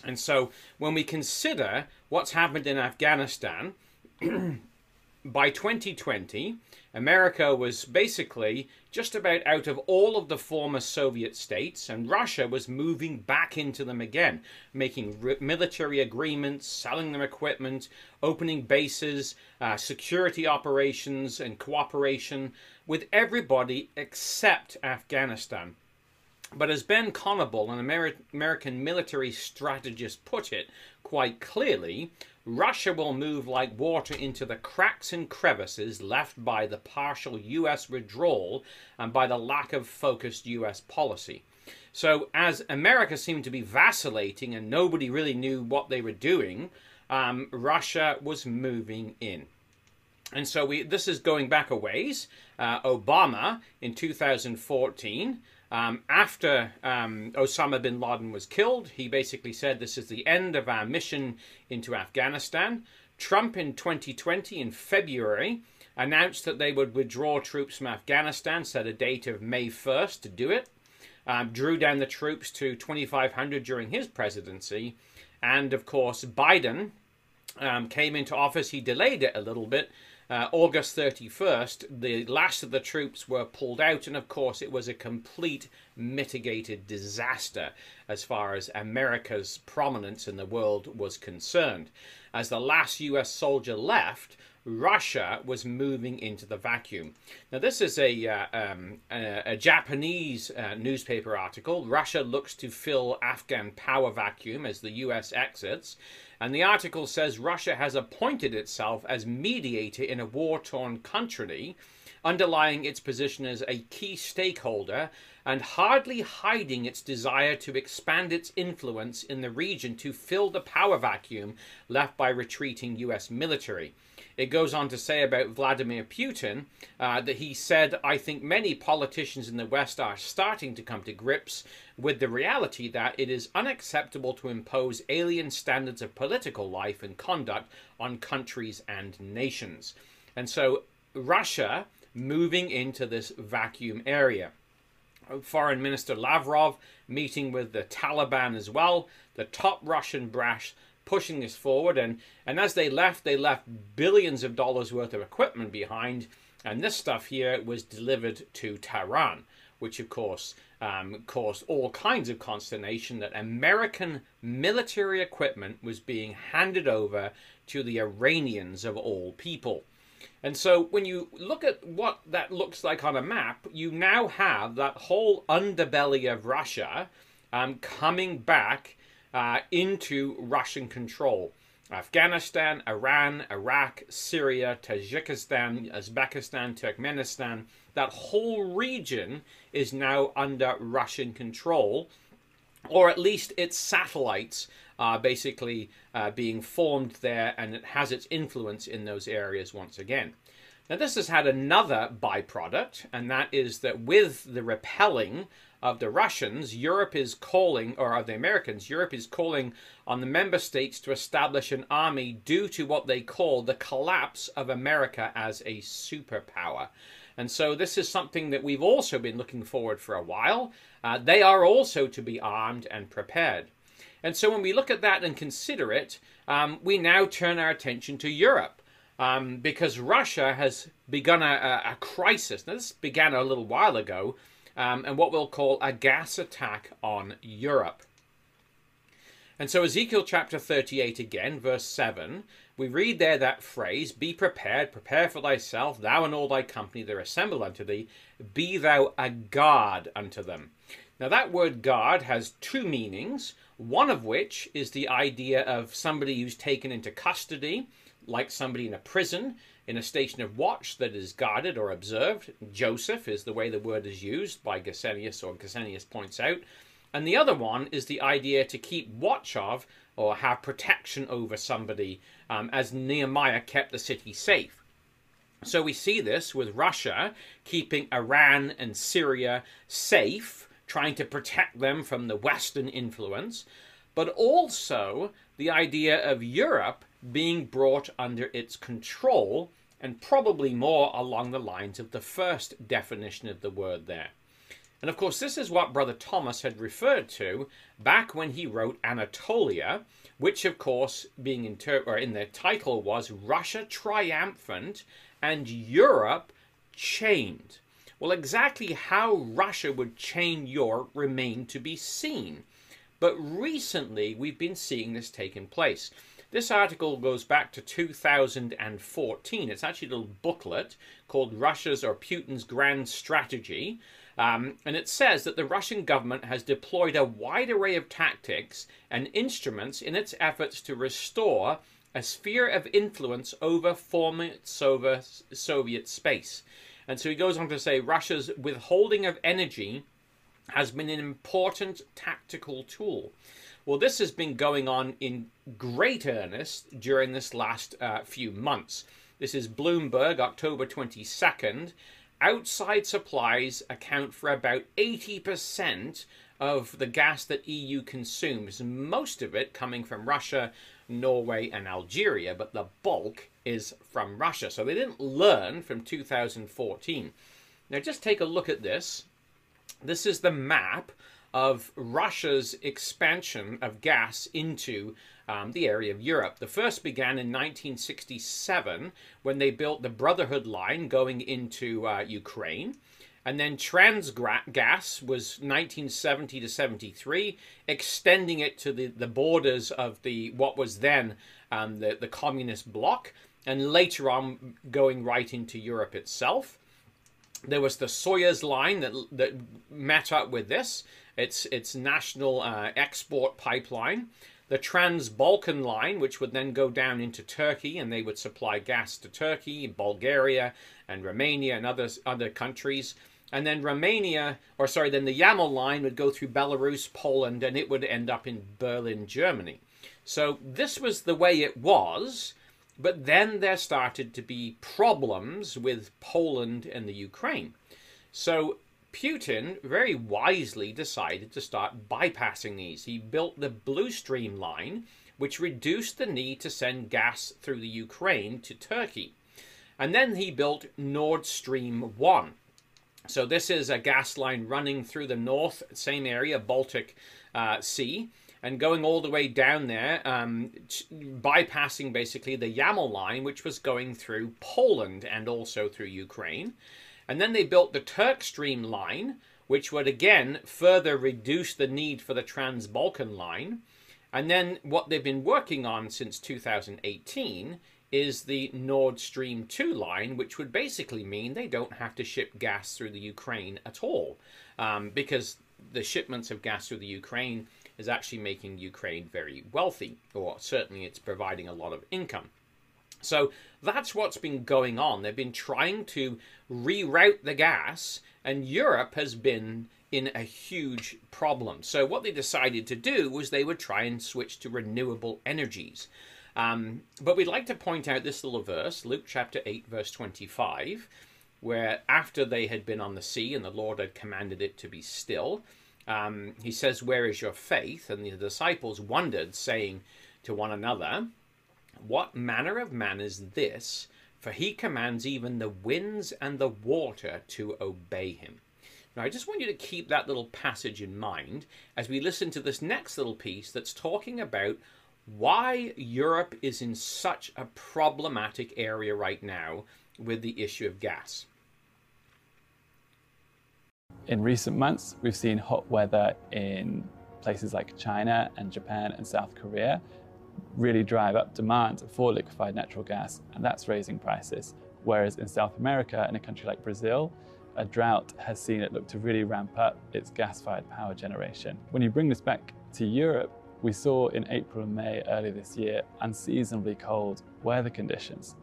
And so when we consider what's happened in Afghanistan, [CLEARS THROAT] by 2020, America was basically just about out of all of the former Soviet states, and Russia was moving back into them again, making military agreements, selling them equipment, opening bases, uh, security operations, and cooperation with everybody except Afghanistan. But as Ben Connable, an Ameri American military strategist, put it quite clearly, Russia will move like water into the cracks and crevices left by the partial US withdrawal and by the lack of focused US policy. So, as America seemed to be vacillating and nobody really knew what they were doing, um, Russia was moving in. And so we, this is going back a ways. Uh, Obama in 2014 um, after um, Osama bin Laden was killed, he basically said, This is the end of our mission into Afghanistan. Trump in 2020, in February, announced that they would withdraw troops from Afghanistan, set a date of May 1st to do it, um, drew down the troops to 2,500 during his presidency. And of course, Biden um, came into office. He delayed it a little bit uh, August 31st, the last of the troops were pulled out, and of course, it was a complete mitigated disaster as far as America's prominence in the world was concerned. As the last US soldier left, Russia was moving into the vacuum. Now, this is a, uh, um, a, a, Japanese uh, newspaper article. Russia looks to fill Afghan power vacuum as the US exits. And the article says Russia has appointed itself as mediator in a war torn country, underlying its position as a key stakeholder and hardly hiding its desire to expand its influence in the region to fill the power vacuum left by retreating US military. It goes on to say about Vladimir Putin uh, that he said, I think many politicians in the West are starting to come to grips with the reality that it is unacceptable to impose alien standards of political life and conduct on countries and nations. And so Russia moving into this vacuum area. Foreign Minister Lavrov meeting with the Taliban as well, the top Russian brass pushing this forward. And, and as they left, they left billions of dollars worth of equipment behind. And this stuff here was delivered to Tehran, which of course um, caused all kinds of consternation that American military equipment was being handed over to the Iranians of all people. And so when you look at what that looks like on a map, you now have that whole underbelly of Russia um, coming back uh, into Russian control. Afghanistan, Iran, Iraq, Syria, Tajikistan, Uzbekistan, Turkmenistan, that whole region is now under Russian control, or at least its satellites are basically uh, being formed there and it has its influence in those areas once again. Now, this has had another byproduct, and that is that with the repelling of the Russians, Europe is calling, or of the Americans, Europe is calling on the member states to establish an army due to what they call the collapse of America as a superpower. And so this is something that we've also been looking forward for a while. Uh, they are also to be armed and prepared. And so when we look at that and consider it, um, we now turn our attention to Europe. Um, because Russia has begun a, a, crisis. Now, this began a little while ago, um, and what we'll call a gas attack on Europe. And so, Ezekiel chapter 38 again, verse 7, we read there that phrase, Be prepared, prepare for thyself, thou and all thy company that are assembled unto thee, be thou a guard unto them. Now, that word guard has two meanings, one of which is the idea of somebody who's taken into custody, like somebody in a prison, in a station of watch that is guarded or observed. Joseph is the way the word is used by Gesenius, or Gesenius points out. And the other one is the idea to keep watch of or have protection over somebody, um, as Nehemiah kept the city safe. So we see this with Russia keeping Iran and Syria safe, trying to protect them from the Western influence, but also the idea of Europe being brought under its control, and probably more along the lines of the first definition of the word there. And of course, this is what Brother Thomas had referred to back when he wrote Anatolia, which, of course, being inter- or in the title was Russia Triumphant and Europe Chained. Well, exactly how Russia would chain Europe remained to be seen. But recently, we've been seeing this taking place. This article goes back to 2014. It's actually a little booklet called Russia's or Putin's Grand Strategy. Um, and it says that the Russian government has deployed a wide array of tactics and instruments in its efforts to restore a sphere of influence over former Soviet space. And so he goes on to say Russia's withholding of energy has been an important tactical tool. Well, this has been going on in great earnest during this last uh, few months. This is Bloomberg, October 22nd, outside supplies account for about 80% of the gas that EU consumes, most of it coming from Russia, Norway, and Algeria, but the bulk is from Russia. So they didn't learn from 2014. Now, just take a look at this. This is the map of Russia's expansion of gas into um, the area of Europe. The first began in 1967 when they built the Brotherhood Line going into uh, Ukraine. And then Transgas was 1970 to 73, extending it to the, the borders of the what was then um, the, the communist bloc, and later on going right into Europe itself. There was the Soyuz line that, that met up with this. It's, it's national uh, export pipeline the Trans Balkan line, which would then go down into Turkey, and they would supply gas to Turkey, Bulgaria, and Romania, and others, other countries. And then Romania, or sorry, then the Yamal line would go through Belarus, Poland, and it would end up in Berlin, Germany. So this was the way it was, but then there started to be problems with Poland and the Ukraine. So Putin very wisely decided to start bypassing these. He built the Blue Stream line, which reduced the need to send gas through the Ukraine to Turkey. And then he built Nord Stream 1. So this is a gas line running through the north, same area, Baltic uh, Sea, and going all the way down there, um, bypassing basically the Yamal line, which was going through Poland and also through Ukraine. And then they built the Turk Stream line, which would again further reduce the need for the Trans Balkan line. And then what they've been working on since 2018 is the Nord Stream 2 line, which would basically mean they don't have to ship gas through the Ukraine at all, um, because the shipments of gas through the Ukraine is actually making Ukraine very wealthy, or certainly it's providing a lot of income. So that's what's been going on. They've been trying to reroute the gas, and Europe has been in a huge problem. So what they decided to do was they would try and switch to renewable energies. Um, but we'd like to point out this little verse, Luke chapter 8, verse 25, where after they had been on the sea and the Lord had commanded it to be still, um, he says, Where is your faith? And the disciples wondered, saying to one another, What manner of man is this? For he commands even the winds and the water to obey him. Now, I just want you to keep that little passage in mind as we listen to this next little piece that's talking about why Europe is in such a problematic area right now with the issue of gas. In recent months, we've seen hot weather in places like China and Japan and South Korea really drive up demand for liquefied natural gas, and that's raising prices. Whereas in South America, in a country like Brazil, a drought has seen it look to really ramp up its gas fired power generation. When you bring this back to Europe, we saw in April and May earlier this year unseasonably cold weather conditions.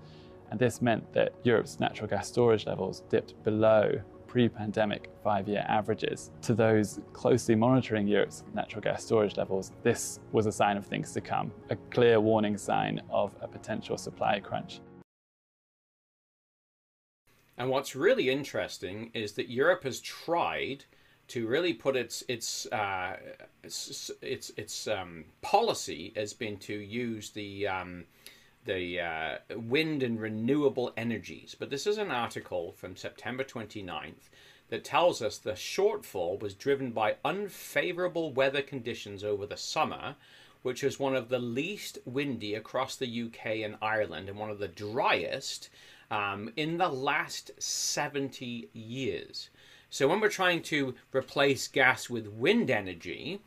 And this meant that Europe's natural gas storage levels dipped below pre pandemic five year averages. To those closely monitoring Europe's natural gas storage levels, this was a sign of things to come, a clear warning sign of a potential supply crunch. And what's really interesting is that Europe has tried to really put its its uh, its its, its um, policy has been to use the um, the uh, wind and renewable energies. But this is an article from September 29th that tells us the shortfall was driven by unfavorable weather conditions over the summer, which was one of the least windy across the UK and Ireland and one of the driest um, in the last 70 years. So when we're trying to replace gas with wind energy,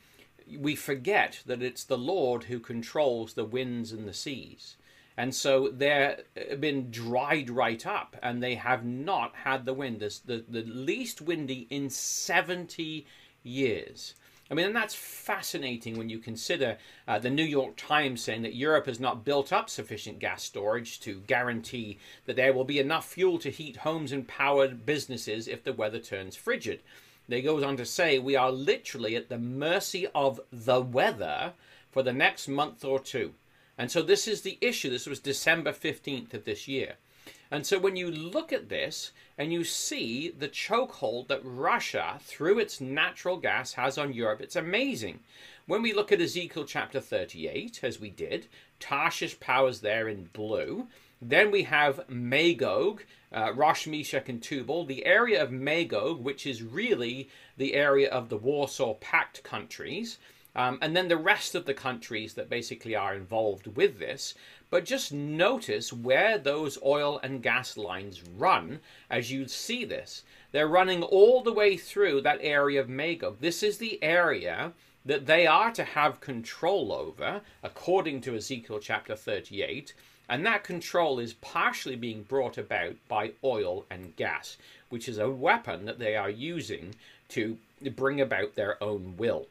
we forget that it's the Lord who controls the winds and the seas. And so they've uh, been dried right up and they have not had the wind. This, the, the least windy in 70 years. I mean, and that's fascinating when you consider uh, the New York Times saying that Europe has not built up sufficient gas storage to guarantee that there will be enough fuel to heat homes and power businesses if the weather turns frigid. They goes on to say we are literally at the mercy of the weather for the next month or two. And so this is the issue. This was December 15th of this year. And so when you look at this and you see the chokehold that Russia, through its natural gas, has on Europe, it's amazing. When we look at Ezekiel chapter 38, as we did, Tarshish powers there in blue. Then we have Magog, uh, Rosh, Meshech, and Tubal, the area of Magog, which is really the area of the Warsaw Pact countries. Um, and then the rest of the countries that basically are involved with this. But just notice where those oil and gas lines run as you see this. They're running all the way through that area of Magog. This is the area that they are to have control over, according to Ezekiel chapter 38. And that control is partially being brought about by oil and gas, which is a weapon that they are using to bring about their own will.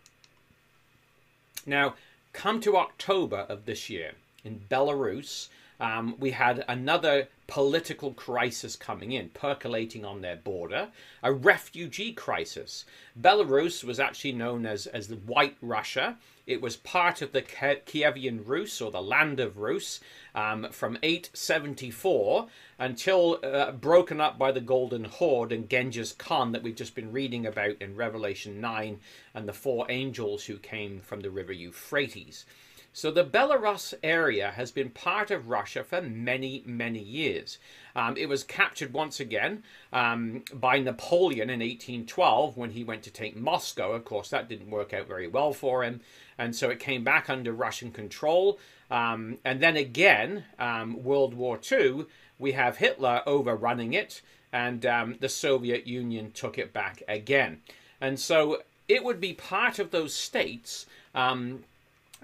Now, come to October of this year in Belarus, um, we had another political crisis coming in, percolating on their border, a refugee crisis. Belarus was actually known as, as the White Russia. It was part of the Kievan Rus, or the Land of Rus, um, from 874 until uh, broken up by the Golden Horde and Genghis Khan that we've just been reading about in Revelation 9 and the four angels who came from the river Euphrates. So the Belarus area has been part of Russia for many, many years. Um, it was captured once again um, by Napoleon in 1812 when he went to take Moscow. Of course, that didn't work out very well for him. And so it came back under Russian control. Um, and then again, um, World War II, we have Hitler overrunning it, and um, the Soviet Union took it back again. And so it would be part of those states um,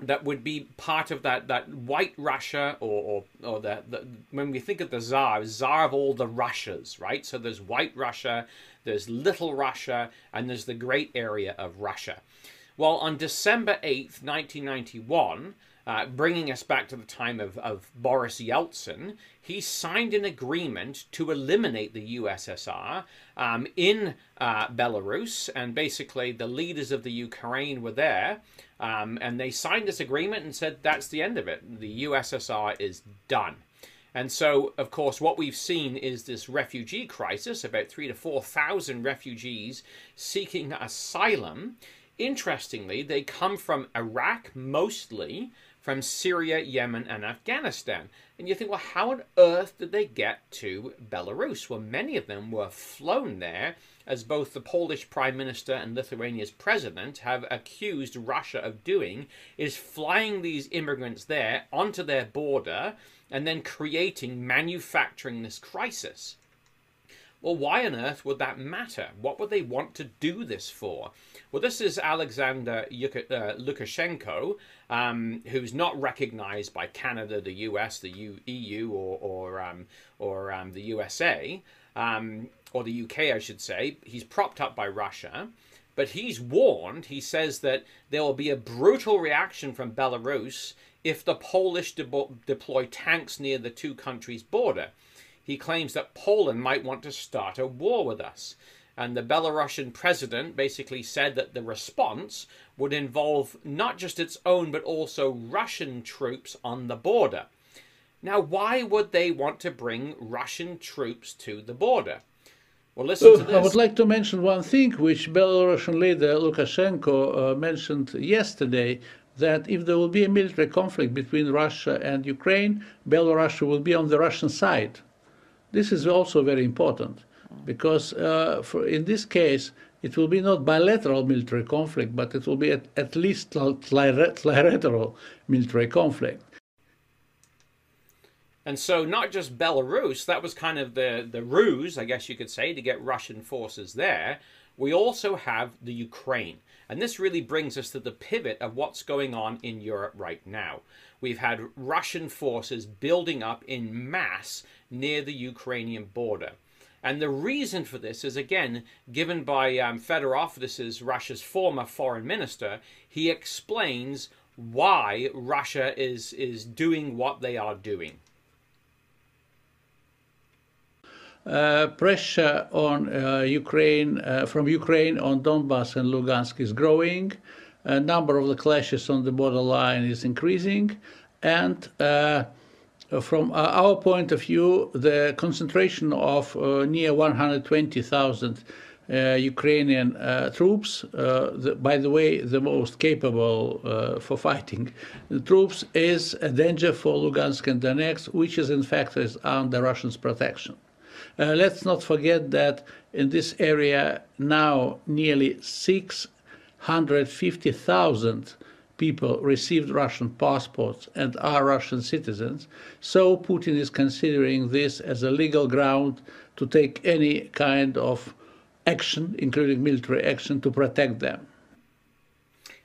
that would be part of that, that white Russia, or, or, or the, the, when we think of the Tsar, Tsar of all the Russias, right? So there's white Russia, there's little Russia, and there's the great area of Russia. Well, on December 8th, 1991, uh, bringing us back to the time of, of Boris Yeltsin, he signed an agreement to eliminate the USSR um, in uh, Belarus, and basically the leaders of the Ukraine were there, um, and they signed this agreement and said that's the end of it. The USSR is done. And so, of course, what we've seen is this refugee crisis about three to 4,000 refugees seeking asylum. Interestingly, they come from Iraq mostly, from Syria, Yemen, and Afghanistan. And you think, well, how on earth did they get to Belarus? Well, many of them were flown there, as both the Polish Prime Minister and Lithuania's President have accused Russia of doing, is flying these immigrants there onto their border and then creating, manufacturing this crisis. Well, why on earth would that matter? What would they want to do this for? Well, this is Alexander uh, Lukashenko, um, who's not recognized by Canada, the US, the EU, or, or, um, or um, the USA, um, or the UK, I should say. He's propped up by Russia. But he's warned, he says that there will be a brutal reaction from Belarus if the Polish de deploy tanks near the two countries' border. He claims that Poland might want to start a war with us. And the Belarusian president basically said that the response would involve not just its own, but also Russian troops on the border. Now, why would they want to bring Russian troops to the border? Well, listen to this. I would like to mention one thing which Belarusian leader Lukashenko uh, mentioned yesterday that if there will be a military conflict between Russia and Ukraine, Belarus will be on the Russian side. This is also very important because uh, for, in this case, it will be not bilateral military conflict, but it will be at, at least trilateral military conflict. And so, not just Belarus, that was kind of the, the ruse, I guess you could say, to get Russian forces there. We also have the Ukraine. And this really brings us to the pivot of what's going on in Europe right now. We've had Russian forces building up in mass near the Ukrainian border. And the reason for this is, again, given by um, Fedorov, this is Russia's former foreign minister. He explains why Russia is, is doing what they are doing. Uh, pressure on uh, Ukraine uh, from Ukraine on Donbass and Lugansk is growing. A number of the clashes on the borderline is increasing, and uh, from our point of view, the concentration of uh, near 120,000 uh, Ukrainian uh, troops, the, by the way, the most capable for fighting the troops, is a danger for Lugansk and Donetsk, which is in fact is under Russians' protection. Uh, let's not forget that in this area now nearly 650,000 people received Russian passports and are Russian citizens. So Putin is considering this as a legal ground to take any kind of action, including military action, to protect them.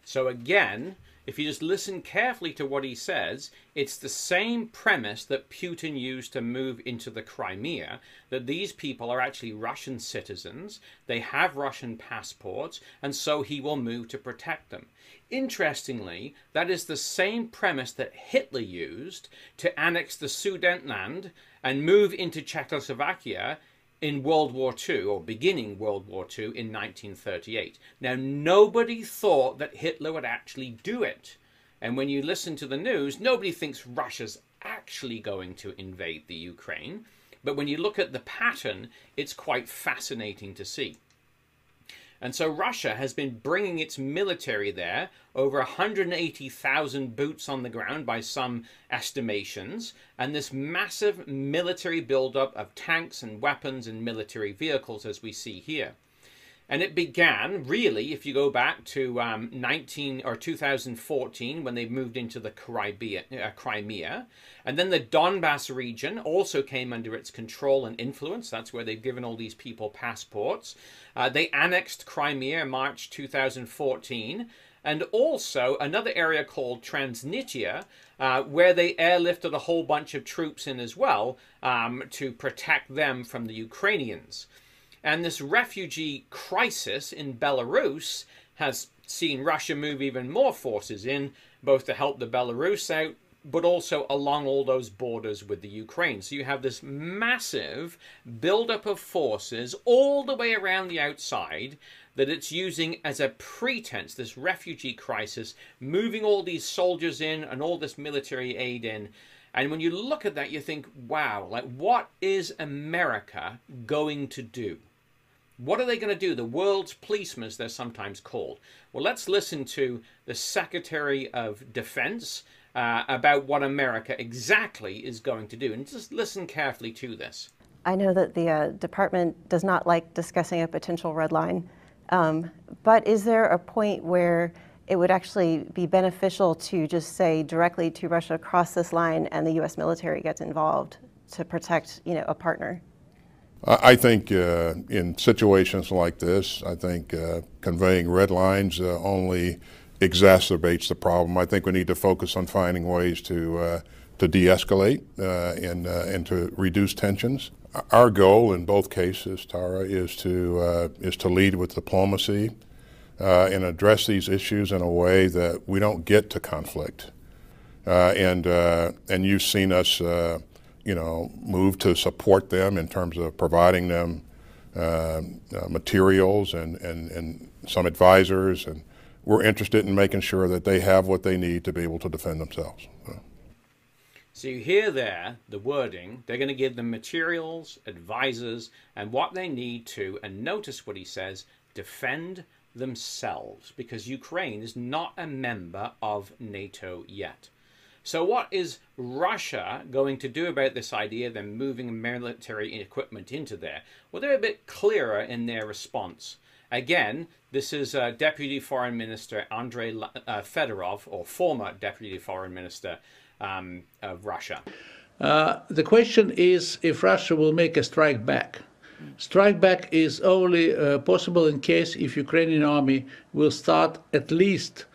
So again, if you just listen carefully to what he says, it's the same premise that Putin used to move into the Crimea that these people are actually Russian citizens, they have Russian passports, and so he will move to protect them. Interestingly, that is the same premise that Hitler used to annex the Sudetenland and move into Czechoslovakia in World War II, or beginning World War II in 1938. Now, nobody thought that Hitler would actually do it. And when you listen to the news, nobody thinks Russia's actually going to invade the Ukraine. But when you look at the pattern, it's quite fascinating to see. And so Russia has been bringing its military there, over 180,000 boots on the ground by some estimations, and this massive military buildup of tanks and weapons and military vehicles as we see here. And it began really, if you go back to um, 19 or 2014 when they moved into the Crimea, uh, Crimea, and then the Donbass region also came under its control and influence. That's where they've given all these people passports. Uh, they annexed Crimea March 2014, and also another area called Transnistria, uh, where they airlifted a whole bunch of troops in as well um, to protect them from the Ukrainians. And this refugee crisis in Belarus has seen Russia move even more forces in, both to help the Belarus out, but also along all those borders with the Ukraine. So you have this massive buildup of forces all the way around the outside that it's using as a pretense, this refugee crisis, moving all these soldiers in and all this military aid in. And when you look at that, you think, wow, like what is America going to do? What are they going to do? The world's policemen, as they're sometimes called. Well, let's listen to the Secretary of Defense uh, about what America exactly is going to do. And just listen carefully to this. I know that the uh, department does not like discussing a potential red line, um, but is there a point where it would actually be beneficial to just say directly to Russia, cross this line, and the U.S. military gets involved to protect, you know, a partner? I think uh, in situations like this, I think uh, conveying red lines uh, only exacerbates the problem. I think we need to focus on finding ways to uh, to de-escalate uh, and uh, and to reduce tensions. Our goal in both cases, Tara, is to is to lead with diplomacy and address these issues in a way that we don't get to conflict. and and you've seen us you know, move to support them in terms of providing them uh, uh, materials and, and, and some advisors. And we're interested in making sure that they have what they need to be able to defend themselves. So. So you hear there the wording. They're going to give them materials, advisors, and what they need to, and notice what he says, defend themselves, because Ukraine is not a member of NATO yet. So, what is Russia going to do about this idea of them moving military equipment into there? Well, they're a bit clearer in their response. Again, this is uh, Deputy Foreign Minister Andrei uh, Fedorov, or former Deputy Foreign Minister um, of Russia. Uh, the question is if Russia will make a strike back. Strike back is only uh, possible in case if Ukrainian army will start at least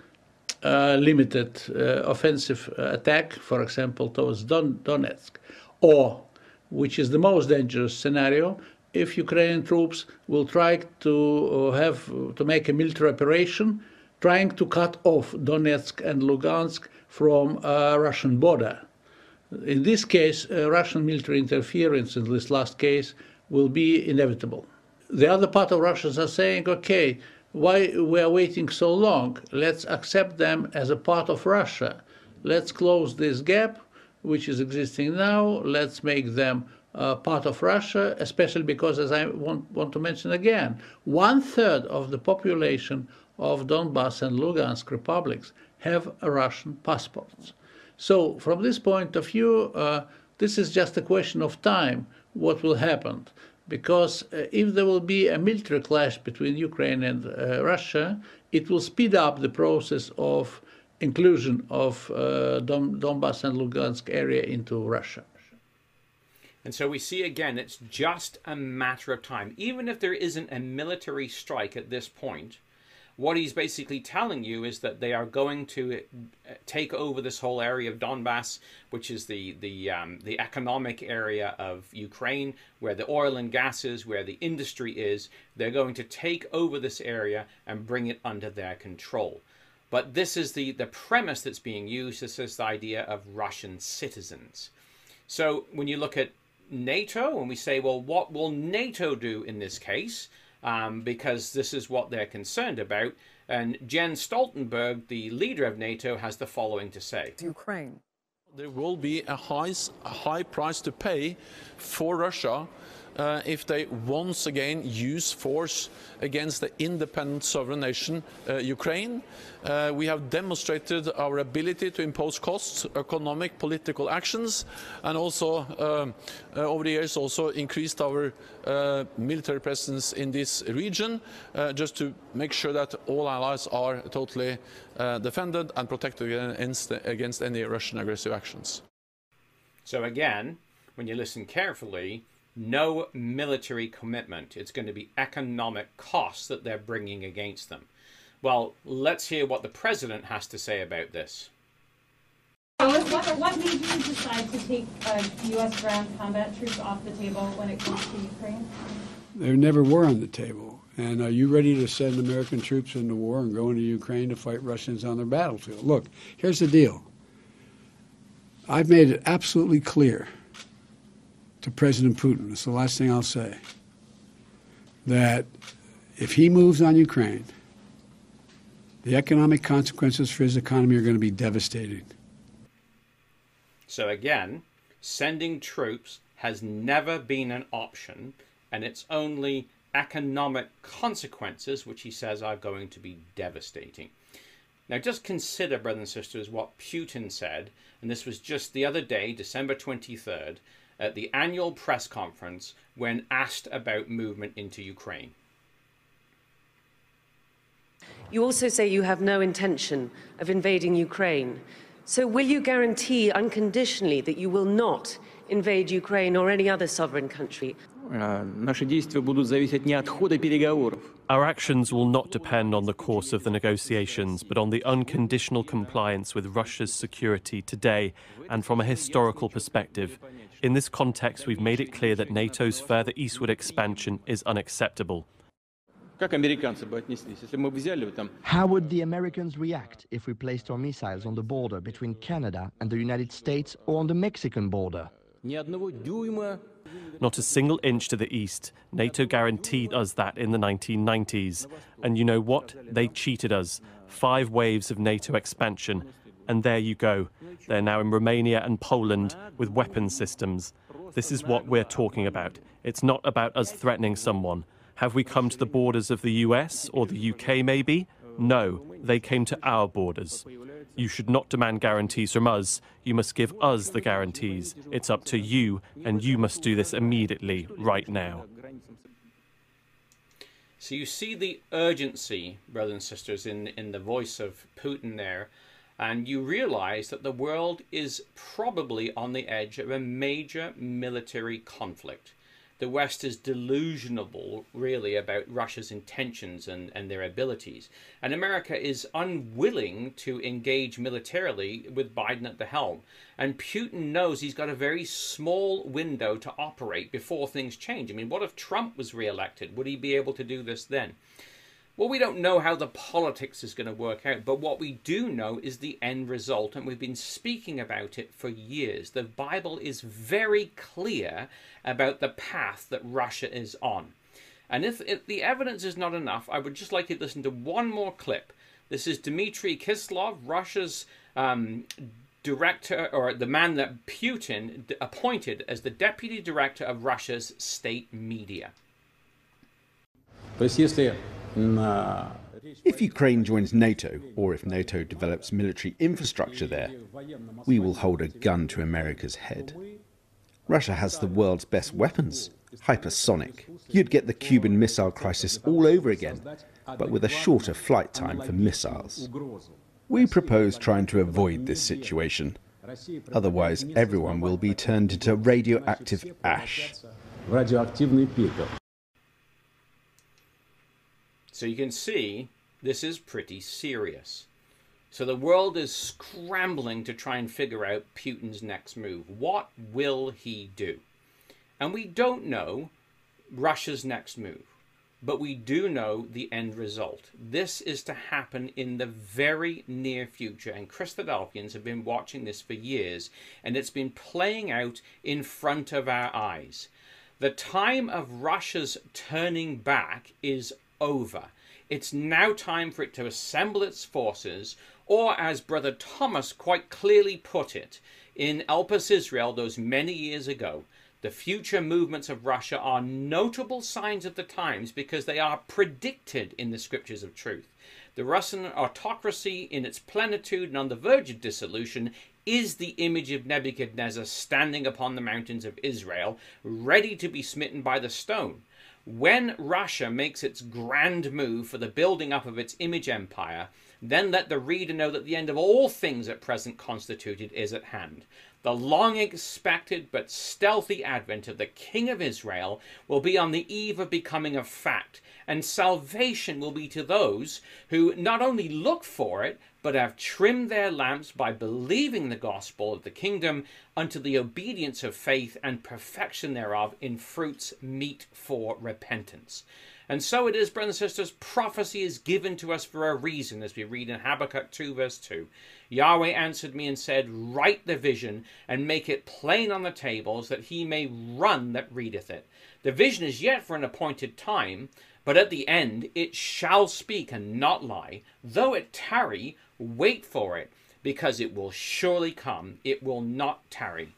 limited uh, offensive uh, attack, for example, towards Don Donetsk, or, which is the most dangerous scenario, if Ukrainian troops will try to have to make a military operation, trying to cut off Donetsk and Lugansk from a Russian border. In this case, Russian military interference in this last case will be inevitable. The other part of Russians are saying, okay, why we are waiting so long? Let's accept them as a part of Russia. Let's close this gap, which is existing now. Let's make them uh, part of Russia, especially because, as I want, want to mention again, one third of the population of Donbass and Lugansk republics have Russian passports. So, from this point of view, uh, this is just a question of time what will happen because uh, if there will be a military clash between Ukraine and uh, Russia, it will speed up the process of inclusion of uh, Don Donbass and Lugansk area into Russia. And so we see again, it's just a matter of time. Even if there isn't a military strike at this point, what he's basically telling you is that they are going to uh, take over this whole area of Donbass, which is the the um, the economic area of Ukraine, where the oil and gas is, where the industry is. They're going to take over this area and bring it under their control. But this is the the premise that's being used. This is the idea of Russian citizens. So when you look at NATO and we say, well, what will NATO do in this case? Um, because this is what they're concerned about. And Jens Stoltenberg, the leader of NATO, has the following to say Ukraine. There will be a high, a high price to pay for Russia uh, if they once again use force against the independent sovereign nation uh, Ukraine. Uh, we have demonstrated our ability to impose costs, economic, political actions, and also um, uh, over the years also increased our uh, military presence in this region, uh, just to make sure that all allies are totally defended and protected against, against any Russian aggressive actions. So again, when you listen carefully, no military commitment. It's going to be economic costs that they're bringing against them. Well, let's hear what the president has to say about this. What, what made you decide to take uh, U.S. ground combat troops off the table when it comes to Ukraine? They never were on the table. And are you ready to send American troops into war and go into Ukraine to fight Russians on their battlefield? Look, here's the deal. I've made it absolutely clear to President Putin, it's the last thing I'll say, that if he moves on Ukraine, the economic consequences for his economy are going to be devastating. So, again, sending troops has never been an option, and it's only economic consequences which he says are going to be devastating. Now, just consider, brothers and sisters, what Putin said, and this was just the other day, December 23rd, at the annual press conference when asked about movement into Ukraine. You also say you have no intention of invading Ukraine. So, will you guarantee unconditionally that you will not invade Ukraine or any other sovereign country? Our actions will not depend on the course of the negotiations, but on the unconditional compliance with Russia's security today and from a historical perspective. In this context, we've made it clear that NATO's further eastward expansion is unacceptable. How would the Americans react if we placed our missiles on the border between Canada and the United States or on the Mexican border? Not a single inch to the east. NATO guaranteed us that in the 1990s. And you know what? They cheated us. Five waves of NATO expansion. And there you go. They're now in Romania and Poland with weapon systems. This is what we're talking about. It's not about us threatening someone. Have we come to the borders of the US or the UK, maybe? No, they came to our borders. You should not demand guarantees from us. You must give us the guarantees. It's up to you, and you must do this immediately, right now. So you see the urgency, brothers and sisters, in, in the voice of Putin there, and you realize that the world is probably on the edge of a major military conflict the West is delusional, really, about Russia's intentions and, and their abilities. And America is unwilling to engage militarily with Biden at the helm. And Putin knows he's got a very small window to operate before things change. I mean, what if Trump was reelected? Would he be able to do this then? Well, we don't know how the politics is going to work out, but what we do know is the end result, and we've been speaking about it for years. The Bible is very clear about the path that Russia is on. And if, if the evidence is not enough, I would just like you to listen to one more clip. This is Dmitry Kiselyov, Russia's um, director, or the man that Putin appointed as the deputy director of Russia's state media. То есть, если if Ukraine joins NATO, or if NATO develops military infrastructure there, we will hold a gun to America's head. Russia has the world's best weapons, hypersonic. You'd get the Cuban Missile Crisis all over again, but with a shorter flight time for missiles. We propose trying to avoid this situation. Otherwise, everyone will be turned into radioactive ash. So you can see this is pretty serious. So the world is scrambling to try and figure out Putin's next move. What will he do? And we don't know Russia's next move, but we do know the end result. This is to happen in the very near future, and Christadelphians have been watching this for years, and it's been playing out in front of our eyes. The time of Russia's turning back is over. It's now time for it to assemble its forces, or as Brother Thomas quite clearly put it in Elpis Israel those many years ago, The future movements of Russia are notable signs of the times because they are predicted in the scriptures of truth. The Russian autocracy, in its plenitude and on the verge of dissolution, is the image of Nebuchadnezzar standing upon the mountains of Israel, ready to be smitten by the stone. When Russia makes its grand move for the building up of its image empire, then let the reader know that the end of all things at present constituted is at hand. The long expected but stealthy advent of the King of Israel will be on the eve of becoming a fact, and salvation will be to those who not only look for it, but have trimmed their lamps by believing the gospel of the kingdom unto the obedience of faith and perfection thereof in fruits meet for repentance. And so it is, brothers and sisters, prophecy is given to us for a reason, as we read in Habakkuk 2, verse 2. Yahweh answered me and said, Write the vision and make it plain on the tables, that he may run that readeth it. The vision is yet for an appointed time, but at the end it shall speak and not lie. Though it tarry, wait for it, because it will surely come. It will not tarry.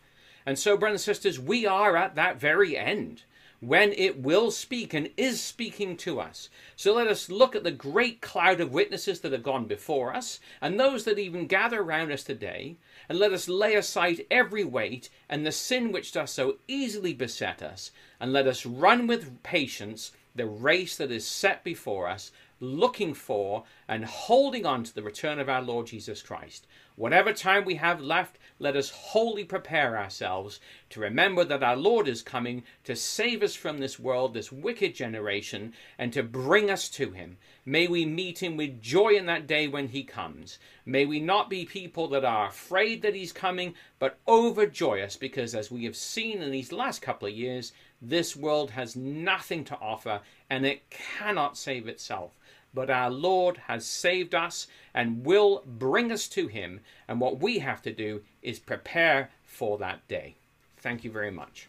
And so, brothers and sisters, we are at that very end when it will speak and is speaking to us. So let us look at the great cloud of witnesses that have gone before us and those that even gather around us today, and let us lay aside every weight and the sin which does so easily beset us, and let us run with patience the race that is set before us, looking for and holding on to the return of our Lord Jesus Christ. Whatever time we have left, let us wholly prepare ourselves to remember that our Lord is coming to save us from this world, this wicked generation, and to bring us to Him. May we meet Him with joy in that day when He comes. May we not be people that are afraid that He's coming, but overjoyous because, as we have seen in these last couple of years, this world has nothing to offer and it cannot save itself but our Lord has saved us and will bring us to Him. And what we have to do is prepare for that day. Thank you very much.